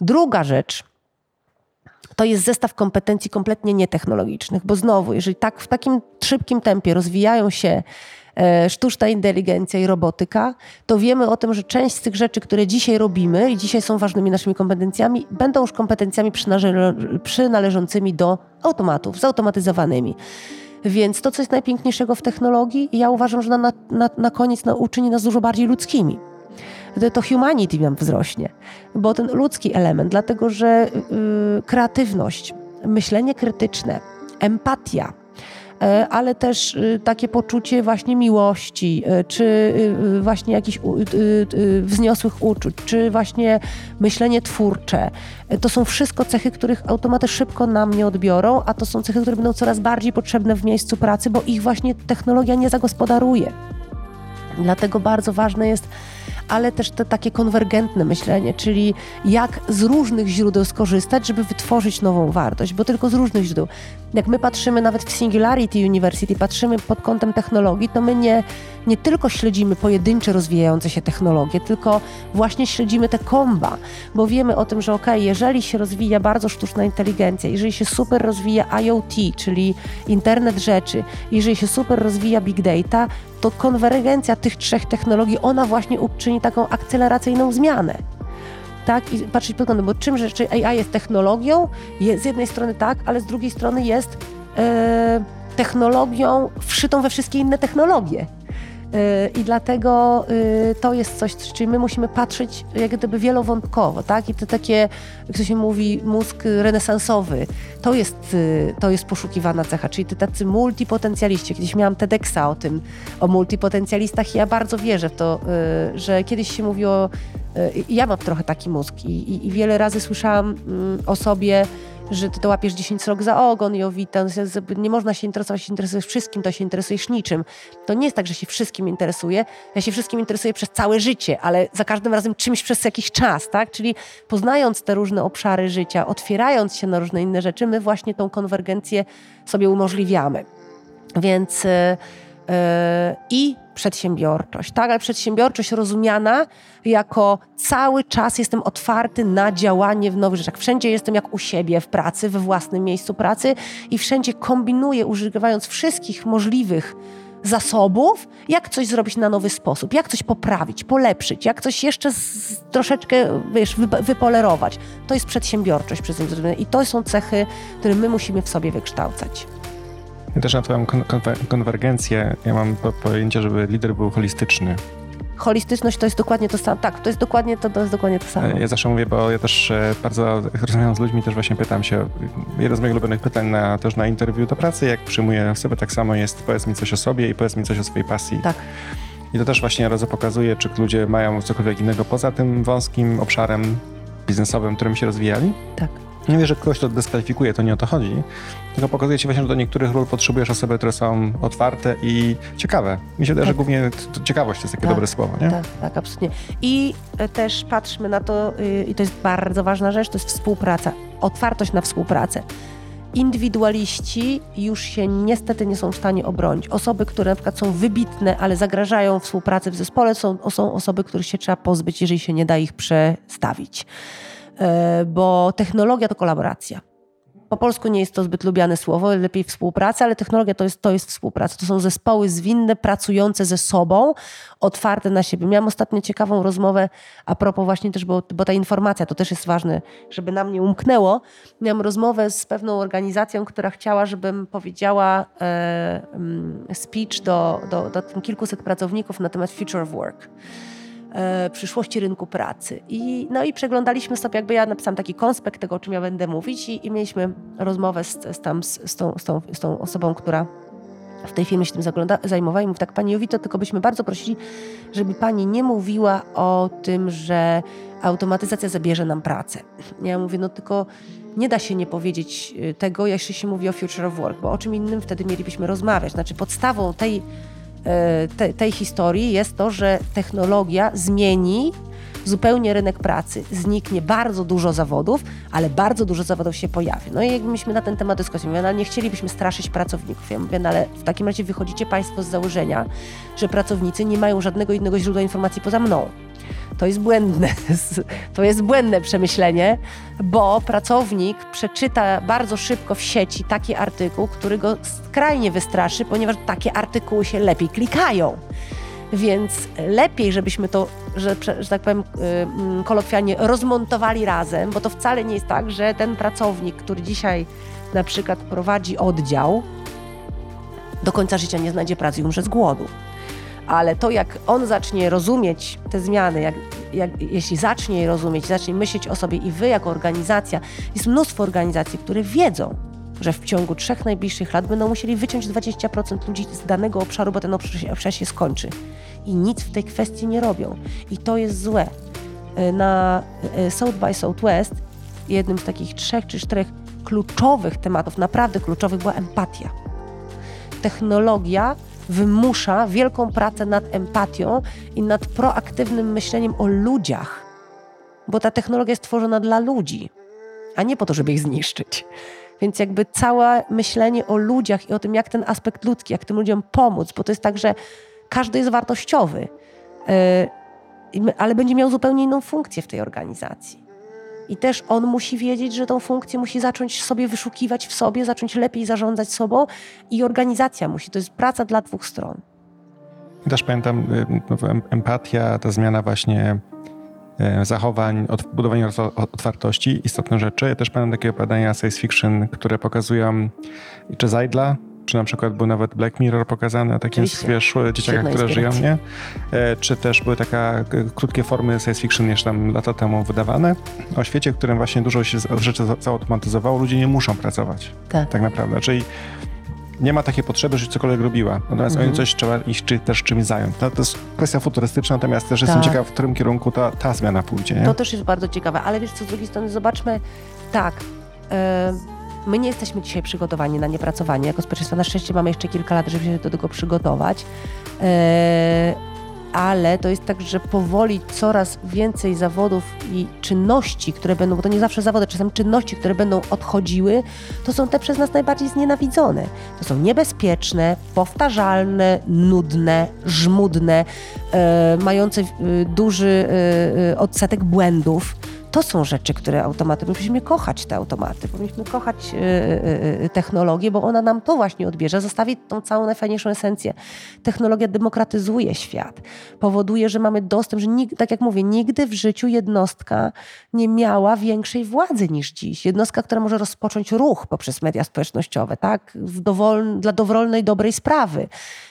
Druga rzecz, to jest zestaw kompetencji kompletnie nietechnologicznych, bo znowu, jeżeli tak w takim szybkim tempie rozwijają się E, sztuczna inteligencja i robotyka, to wiemy o tym, że część z tych rzeczy, które dzisiaj robimy i dzisiaj są ważnymi naszymi kompetencjami, będą już kompetencjami przynależącymi do automatów, zautomatyzowanymi. Więc to, co jest najpiękniejszego w technologii, ja uważam, że na, na, na koniec uczyni nas dużo bardziej ludzkimi. To humanity nam wzrośnie, bo ten ludzki element, dlatego że yy, kreatywność, myślenie krytyczne, empatia, ale też y, takie poczucie właśnie miłości, e, czy y, y, właśnie jakichś wzniosłych uczuć, czy właśnie myślenie twórcze. E, to są wszystko cechy, których automaty szybko nam nie odbiorą, a to są cechy, które będą coraz bardziej potrzebne w miejscu pracy, bo ich właśnie technologia nie zagospodaruje. Dlatego bardzo ważne jest ale też to takie konwergentne myślenie, czyli jak z różnych źródeł skorzystać, żeby wytworzyć nową wartość, bo tylko z różnych źródeł. Jak my patrzymy nawet w Singularity University, patrzymy pod kątem technologii, to my nie, nie tylko śledzimy pojedyncze rozwijające się technologie, tylko właśnie śledzimy te komba, bo wiemy o tym, że ok, jeżeli się rozwija bardzo sztuczna inteligencja, jeżeli się super rozwija IoT, czyli internet rzeczy, jeżeli się super rozwija big data, to konwergencja tych trzech technologii, ona właśnie uczyni taką akceleracyjną zmianę. Tak, i patrzeć pod kątem, bo czym rzeczy AI jest technologią, jest z jednej strony tak, ale z drugiej strony jest e, technologią wszytą we wszystkie inne technologie. Y, I dlatego y, to jest coś, czyli my musimy patrzeć jak gdyby wielowątkowo, tak? I to takie, jak to się mówi, mózg renesansowy, to jest, y, to jest poszukiwana cecha, czyli te tacy multipotencjaliści. Kiedyś miałam TEDxa o tym, o multipotencjalistach i ja bardzo wierzę w to, że kiedyś się mówiło, ja mam trochę taki mózg i, i, i wiele razy słyszałam mm, o sobie, że ty to łapiesz 10 rok za ogon i owita, nie można się interesować, się interesujesz wszystkim, to się interesujesz niczym. To nie jest tak, że się wszystkim interesuje. Ja się wszystkim interesuję przez całe życie, ale za każdym razem czymś przez jakiś czas, tak? Czyli poznając te różne obszary życia, otwierając się na różne inne rzeczy, my właśnie tą konwergencję sobie umożliwiamy. Więc yy, i przedsiębiorczość, tak? Ale przedsiębiorczość rozumiana jako cały czas jestem otwarty na działanie w nowych rzeczach. Wszędzie jestem jak u siebie w pracy, we własnym miejscu pracy i wszędzie kombinuję, używając wszystkich możliwych zasobów, jak coś zrobić na nowy sposób, jak coś poprawić, polepszyć, jak coś jeszcze z, troszeczkę wiesz, wypolerować. To jest przedsiębiorczość i to są cechy, które my musimy w sobie wykształcać. Ja też na twoją konwergencję, ja mam pojęcie, żeby lider był holistyczny. Holistyczność to jest dokładnie to samo. Tak, to jest dokładnie to, to jest dokładnie to samo. Ja zawsze mówię, bo ja też e, bardzo, rozmawiam z ludźmi, też właśnie pytam się, jedno z moich ulubionych pytań na, też na interwiu do pracy, jak przyjmuję osobę, tak samo jest powiedz mi coś o sobie i powiedz mi coś o swojej pasji. Tak. I to też właśnie bardzo pokazuje, czy ludzie mają cokolwiek innego poza tym wąskim obszarem biznesowym, którym się rozwijali. Tak. Nie mówię, że kogoś to dyskwalifikuje, to nie o to chodzi, tylko pokazuje ci właśnie, że do niektórych ról potrzebujesz osoby, które są otwarte i ciekawe. Mi się wydaje, tak. że głównie ciekawość to jest takie tak, dobre słowo, nie? Tak, tak, absolutnie. I e, też patrzmy na to, y, i to jest bardzo ważna rzecz, to jest współpraca, otwartość na współpracę. Indywidualiści już się niestety nie są w stanie obronić. Osoby, które na przykład są wybitne, ale zagrażają współpracy w zespole, są, są osoby, których się trzeba pozbyć, jeżeli się nie da ich przestawić. E, bo technologia to kolaboracja. Po polsku nie jest to zbyt lubiane słowo, lepiej współpraca, ale technologia to jest, to jest współpraca. To są zespoły zwinne, pracujące ze sobą, otwarte na siebie. Miałam ostatnio ciekawą rozmowę a propos właśnie też, bo, bo ta informacja to też jest ważne, żeby nam nie umknęło. Miałam rozmowę z pewną organizacją, która chciała, żebym powiedziała e, mm, speech do, do, do kilkuset pracowników na temat future of work. E, przyszłości rynku pracy. I, no i przeglądaliśmy sobie, jakby ja napisałam taki konspekt tego, o czym ja będę mówić i, i mieliśmy rozmowę z, z, tam, z, z, tą, z, tą, z tą osobą, która w tej firmie się tym zagląda, zajmowała i mówi tak, Pani Jowito, tylko byśmy bardzo prosili, żeby Pani nie mówiła o tym, że automatyzacja zabierze nam pracę. Ja mówię, no tylko nie da się nie powiedzieć y, tego, jeśli się mówi o future of work, bo o czym innym wtedy mielibyśmy rozmawiać. Znaczy podstawą tej te, tej historii jest to, że technologia zmieni zupełnie rynek pracy. Zniknie bardzo dużo zawodów, ale bardzo dużo zawodów się pojawi. No i jak myśmy na ten temat dyskutowali, mówię, no, nie chcielibyśmy straszyć pracowników. Ja mówię, no ale w takim razie wychodzicie Państwo z założenia, że pracownicy nie mają żadnego innego źródła informacji poza mną. To jest błędne, to jest błędne przemyślenie, bo pracownik przeczyta bardzo szybko w sieci taki artykuł, który go skrajnie wystraszy, ponieważ takie artykuły się lepiej klikają. Więc lepiej, żebyśmy to, że, że tak powiem mm, kolokwialnie, rozmontowali razem, bo to wcale nie jest tak, że ten pracownik, który dzisiaj na przykład prowadzi oddział, do końca życia nie znajdzie pracy i umrze z głodu ale to jak on zacznie rozumieć te zmiany, jak, jak, jeśli zacznie je rozumieć, zacznie myśleć o sobie i wy jako organizacja, jest mnóstwo organizacji, które wiedzą, że w ciągu trzech najbliższych lat będą musieli wyciąć 20% ludzi z danego obszaru, bo ten obszar się skończy. I nic w tej kwestii nie robią. I to jest złe. E, na e, South by Southwest jednym z takich trzech czy czterech kluczowych tematów, naprawdę kluczowych, była empatia. Technologia wymusza wielką pracę nad empatią i nad proaktywnym myśleniem o ludziach, bo ta technologia jest tworzona dla ludzi, a nie po to, żeby ich zniszczyć. Więc jakby całe myślenie o ludziach i o tym, jak ten aspekt ludzki, jak tym ludziom pomóc, bo to jest tak, że każdy jest wartościowy, yy, ale będzie miał zupełnie inną funkcję w tej organizacji. I też on musi wiedzieć, że tą funkcję musi zacząć sobie wyszukiwać w sobie, zacząć lepiej zarządzać sobą i organizacja musi. To jest praca dla dwóch stron. Też pamiętam y, empatia, ta zmiana właśnie y, zachowań, budowanie otwartości, istotne rzeczy. Ja też pamiętam takie opowiadania science fiction, które pokazują czy Zajdla, czy na przykład był nawet Black Mirror pokazany o takim wiesz, dzieciakach, które żyją, nie? E, czy też były taka krótkie formy science fiction jeszcze tam lata temu wydawane o świecie, w którym właśnie dużo się rzeczy zautomatyzowało, ludzie nie muszą pracować. Tak. Tak naprawdę. Czyli nie ma takiej potrzeby, żeby cokolwiek robiła. Natomiast mhm. oni coś trzeba ich czy, też czymś zająć. To, to jest kwestia futurystyczna, natomiast też tak. jestem ciekaw, w którym kierunku ta, ta zmiana pójdzie. Nie? To też jest bardzo ciekawe, ale wiesz co, z drugiej strony zobaczmy, tak, yy My nie jesteśmy dzisiaj przygotowani na niepracowanie jako społeczeństwo. Na szczęście mamy jeszcze kilka lat, żeby się do tego przygotować. E, ale to jest tak, że powoli coraz więcej zawodów i czynności, które będą, bo to nie zawsze zawody, czasem czynności, które będą odchodziły, to są te przez nas najbardziej znienawidzone. To są niebezpieczne, powtarzalne, nudne, żmudne, e, mające e, duży e, e odsetek błędów to są rzeczy, które automaty, powinniśmy kochać te automaty, powinniśmy kochać yy, yy, technologię, bo ona nam to właśnie odbierze, zostawi tą całą najfajniejszą esencję. Technologia demokratyzuje świat, powoduje, że mamy dostęp, że tak jak mówię, nigdy w życiu jednostka nie miała większej władzy niż dziś. Jednostka, która może rozpocząć ruch poprzez media społecznościowe, tak? Dowol, dla dowolnej, dobrej sprawy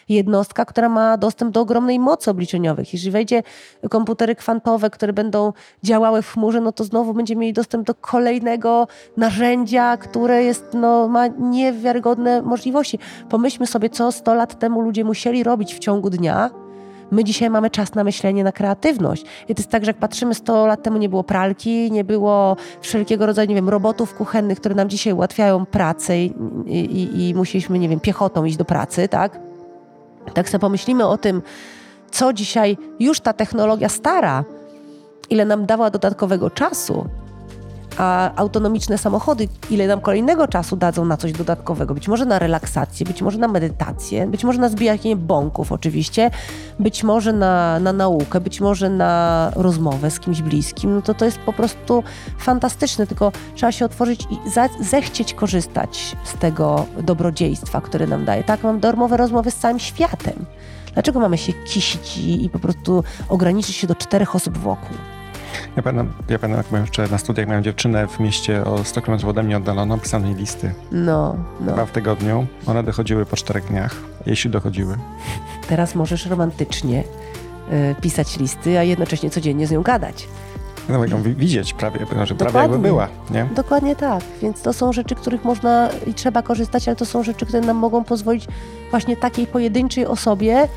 jednostka, która ma dostęp do ogromnej mocy obliczeniowych. Jeżeli wejdzie komputery kwantowe, które będą działały w chmurze, no to znowu będziemy mieli dostęp do kolejnego narzędzia, które jest, no, ma niewiarygodne możliwości. Pomyślmy sobie, co 100 lat temu ludzie musieli robić w ciągu dnia, My dzisiaj mamy czas na myślenie, na kreatywność. I to jest tak, że jak patrzymy 100 lat temu nie było pralki, nie było wszelkiego rodzaju, nie wiem, robotów kuchennych, które nam dzisiaj ułatwiają pracę i, i, i musieliśmy, nie wiem, piechotą iść do pracy, tak? Tak sobie pomyślimy o tym, co dzisiaj już ta technologia stara, ile nam dała dodatkowego czasu, A autonomiczne samochody, ile nam kolejnego czasu dadzą na coś dodatkowego? Być może na relaksację, być może na medytację, być może na zbijanie bąków oczywiście, być może na, na naukę, być może na rozmowę z kimś bliskim. No to to jest po prostu fantastyczne, tylko trzeba się otworzyć i za, zechcieć korzystać z tego dobrodziejstwa, które nam daje. Tak, mam darmowe rozmowy z całym światem. Dlaczego mamy się kisić i, i po prostu ograniczyć się do czterech osób wokół? Ja pamiętam, ja pamiętam, jak jeszcze na studiach, miałem dziewczynę w mieście o 100 km ode mnie oddaloną, pisanej listy. No, no. Chyba w tygodniu. One dochodziły po czterech dniach, jeśli dochodziły. Teraz możesz romantycznie y, pisać listy, a jednocześnie codziennie z nią gadać. No, ją wi- widzieć prawie, że prawie jakby była, nie? Dokładnie tak. Więc to są rzeczy, których można i trzeba korzystać, ale to są rzeczy, które nam mogą pozwolić właśnie takiej pojedynczej osobie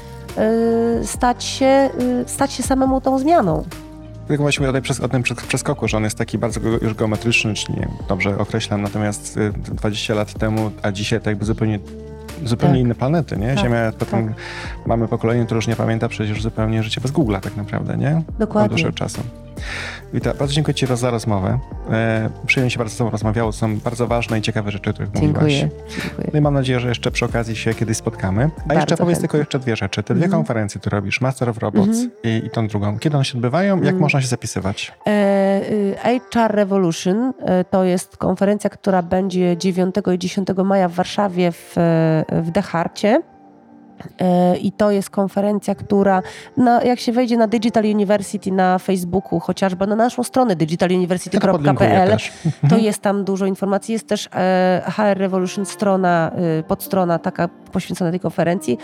y, stać, się, y, stać się samemu tą zmianą. Tylko właśnie o, tej, o tym przes- przeskoku, że on jest taki bardzo już geometryczny, czyli dobrze określam, natomiast y, 20 lat temu, a dzisiaj to jakby zupełnie zupełnie Tak. inne planety, nie? Tak, Ziemia, potem tak. mamy pokolenie, które już nie pamięta przecież zupełnie życie bez Google'a tak naprawdę, nie? Od Dokładnie. dłuższego czasu. Wita, bardzo dziękuję Ci za rozmowę. E, przyjemnie się bardzo z Tobą rozmawiało. Są bardzo ważne i ciekawe rzeczy, o których mówiłaś. Dziękuję. Dziękuję. No i mam nadzieję, że jeszcze przy okazji się kiedyś spotkamy. A Bardzo jeszcze powiedz chętnie. tylko jeszcze dwie rzeczy. Te dwie Mhm. konferencje, które robisz, Master of Robots i, i tą drugą. Kiedy one się odbywają? Jak Mhm. można się zapisywać? E, y, HR Revolution e, to jest konferencja, która będzie 9 i 10 maja w Warszawie w, w Deharcie. E, I to jest konferencja, która, na, jak się wejdzie na Digital University na Facebooku, chociażby na naszą stronę digitaluniversity.pl, to jest tam dużo informacji. Jest też e, HR Revolution strona, e, podstrona taka poświęcona tej konferencji.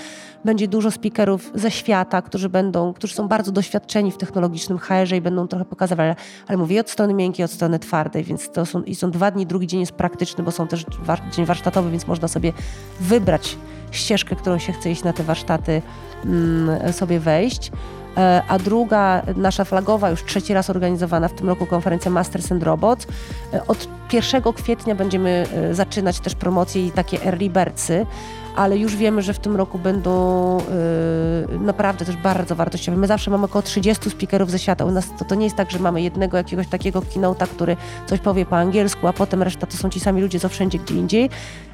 Będzie dużo speakerów ze świata, którzy będą, którzy są bardzo doświadczeni w technologicznym HR i będą trochę pokazywać, ale, mówię od strony miękkiej, od strony twardej, więc to są, i są dwa dni, drugi dzień jest praktyczny, bo są też war, dzień warsztatowy, więc można sobie wybrać ścieżkę, którą się chce iść na te warsztaty, mm, sobie wejść. E, A druga, nasza flagowa, już trzeci raz organizowana w tym roku konferencja Masters and Robots. E, Od 1 kwietnia będziemy e, zaczynać też promocje i takie early birdsy, ale już wiemy, że w tym roku będą e, naprawdę też bardzo wartościowe. My zawsze mamy około 30 speakerów ze świata. U nas to, to nie jest tak, że mamy jednego jakiegoś takiego keynote'a, który coś powie po angielsku, a potem reszta to są ci sami ludzie co wszędzie gdzie indziej.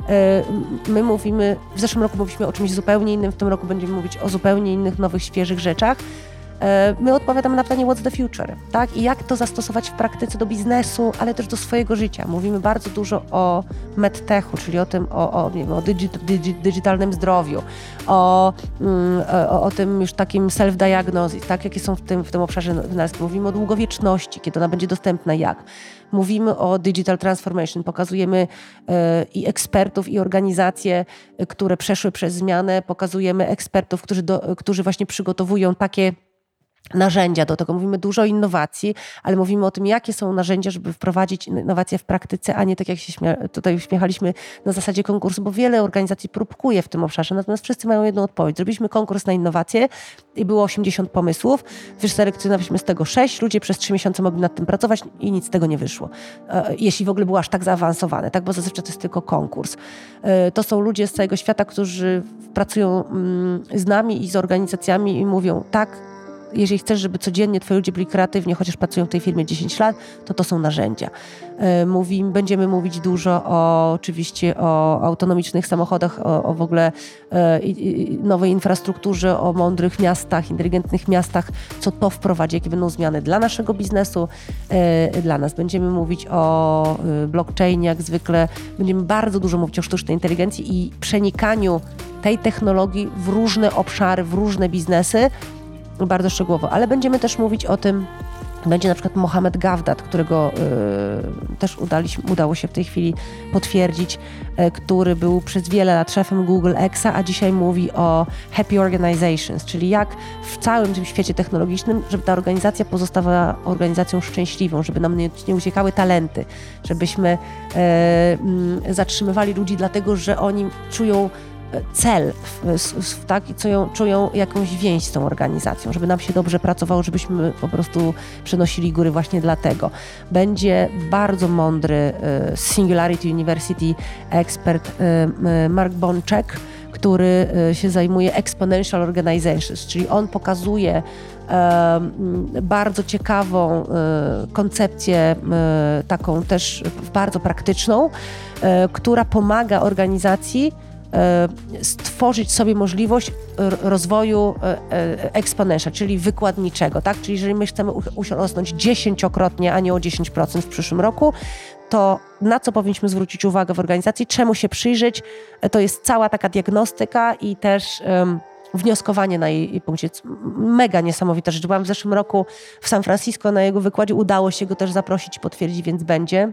E, My mówimy, w zeszłym roku mówiliśmy o czymś zupełnie innym, w tym roku będziemy mówić o zupełnie innych, nowych, świeżych rzeczach. E, My odpowiadamy na pytanie What's the future, tak? I jak to zastosować w praktyce do biznesu, ale też do swojego życia. Mówimy bardzo dużo o medtechu, czyli o tym, o, o, wiem, o digi, digi, digitalnym zdrowiu, o, mm, o, o tym już takim self-diagnosis, tak? Jakie są w tym, w tym obszarze wynalazki. Mówimy o długowieczności, kiedy ona będzie dostępna, jak. Mówimy o digital transformation, pokazujemy e, i ekspertów, i organizacje, e, które przeszły przez zmianę, pokazujemy ekspertów, którzy, do, którzy właśnie przygotowują takie narzędzia do tego. Mówimy dużo o innowacji, ale mówimy o tym, jakie są narzędzia, żeby wprowadzić innowacje w praktyce, a nie tak jak się śmia- tutaj uśmiechaliśmy na zasadzie konkursu, bo wiele organizacji próbkuje w tym obszarze, natomiast wszyscy mają jedną odpowiedź. Zrobiliśmy konkurs na innowacje i było 80 pomysłów, wyselekcjonowaliśmy z tego 6, ludzie przez 3 miesiące mogli nad tym pracować i nic z tego nie wyszło. E, Jeśli w ogóle było aż tak zaawansowane, tak? bo zazwyczaj to jest tylko konkurs. E, To są ludzie z całego świata, którzy pracują mm, z nami i z organizacjami i mówią tak, jeżeli chcesz, żeby codziennie twoi ludzie byli kreatywni, chociaż pracują w tej firmie 10 lat, to to są narzędzia. E, Mówi, będziemy mówić dużo o, oczywiście o autonomicznych samochodach, o, o w ogóle e, nowej infrastrukturze, o mądrych miastach, inteligentnych miastach, co to wprowadzi, jakie będą zmiany dla naszego biznesu, e, dla nas. Będziemy mówić o e, blockchainie, jak zwykle. Będziemy bardzo dużo mówić o sztucznej inteligencji i przenikaniu tej technologii w różne obszary, w różne biznesy, bardzo szczegółowo, ale będziemy też mówić o tym, będzie na przykład Mohamed Gawdat, którego y, też udaliśmy, udało się w tej chwili potwierdzić, y, który był przez wiele lat szefem Google Exa, a dzisiaj mówi o happy organizations, czyli jak w całym tym świecie technologicznym, żeby ta organizacja pozostawała organizacją szczęśliwą, żeby nam nie, nie uciekały talenty, żebyśmy y, mm, zatrzymywali ludzi dlatego, że oni czują cel, tak, i czują, czują jakąś więź z tą organizacją, żeby nam się dobrze pracowało, żebyśmy po prostu przenosili góry właśnie dlatego. Będzie bardzo mądry e, Singularity University ekspert e, e, Mark Bonczek, który y, się zajmuje Exponential Organizations, czyli on pokazuje bardzo ciekawą y, koncepcję, y, taką też bardzo praktyczną, która pomaga organizacji stworzyć sobie możliwość rozwoju exponential, czyli wykładniczego, tak? Czyli jeżeli my chcemy urosnąć dziesięciokrotnie, a nie o 10% w przyszłym roku, to na co powinniśmy zwrócić uwagę w organizacji, czemu się przyjrzeć. To jest cała taka diagnostyka i też um, wnioskowanie na jej, jej punkcie. Mega niesamowita rzecz. Byłam w zeszłym roku w San Francisco na jego wykładzie. Udało się go też zaprosić i potwierdzić, więc będzie.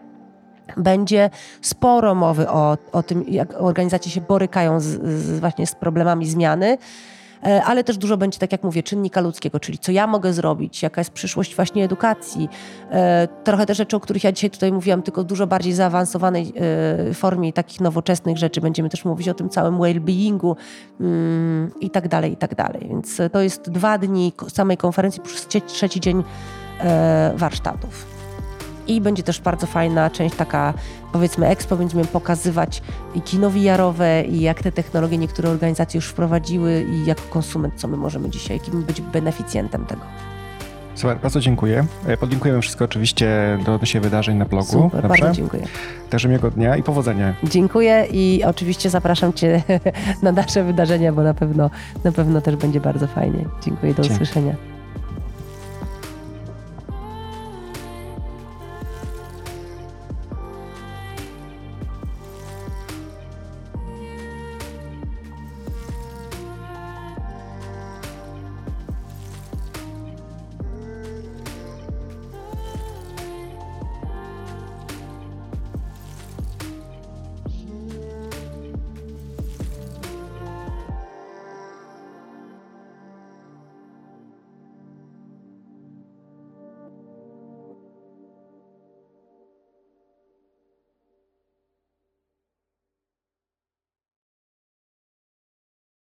Będzie sporo mowy o, o tym, jak organizacje się borykają z, z właśnie z problemami zmiany. E, ale też dużo będzie, tak jak mówię, czynnika ludzkiego, czyli co ja mogę zrobić, jaka jest przyszłość właśnie edukacji. E, trochę te rzeczy, o których ja dzisiaj tutaj mówiłam, tylko dużo bardziej zaawansowanej e, formie takich nowoczesnych rzeczy. Będziemy też mówić o tym całym well-beingu mm, i tak dalej, i tak dalej. Więc to jest dwa dni samej konferencji plus trzeci dzień warsztatów. I będzie też bardzo fajna część taka, powiedzmy, expo. Będziemy pokazywać i kino VR-owe, i jak te technologie niektóre organizacje już wprowadziły, i jako konsument, co my możemy dzisiaj, kim być beneficjentem tego. Super, bardzo dziękuję. E, podlinkujemy wszystko oczywiście do odnośnie wydarzeń na blogu. Super, Dobrze? bardzo dziękuję. Także miłego dnia i powodzenia. Dziękuję i oczywiście zapraszam Cię na nasze wydarzenia, bo na pewno, na pewno też będzie bardzo fajnie. Dziękuję, do Dzięki. usłyszenia.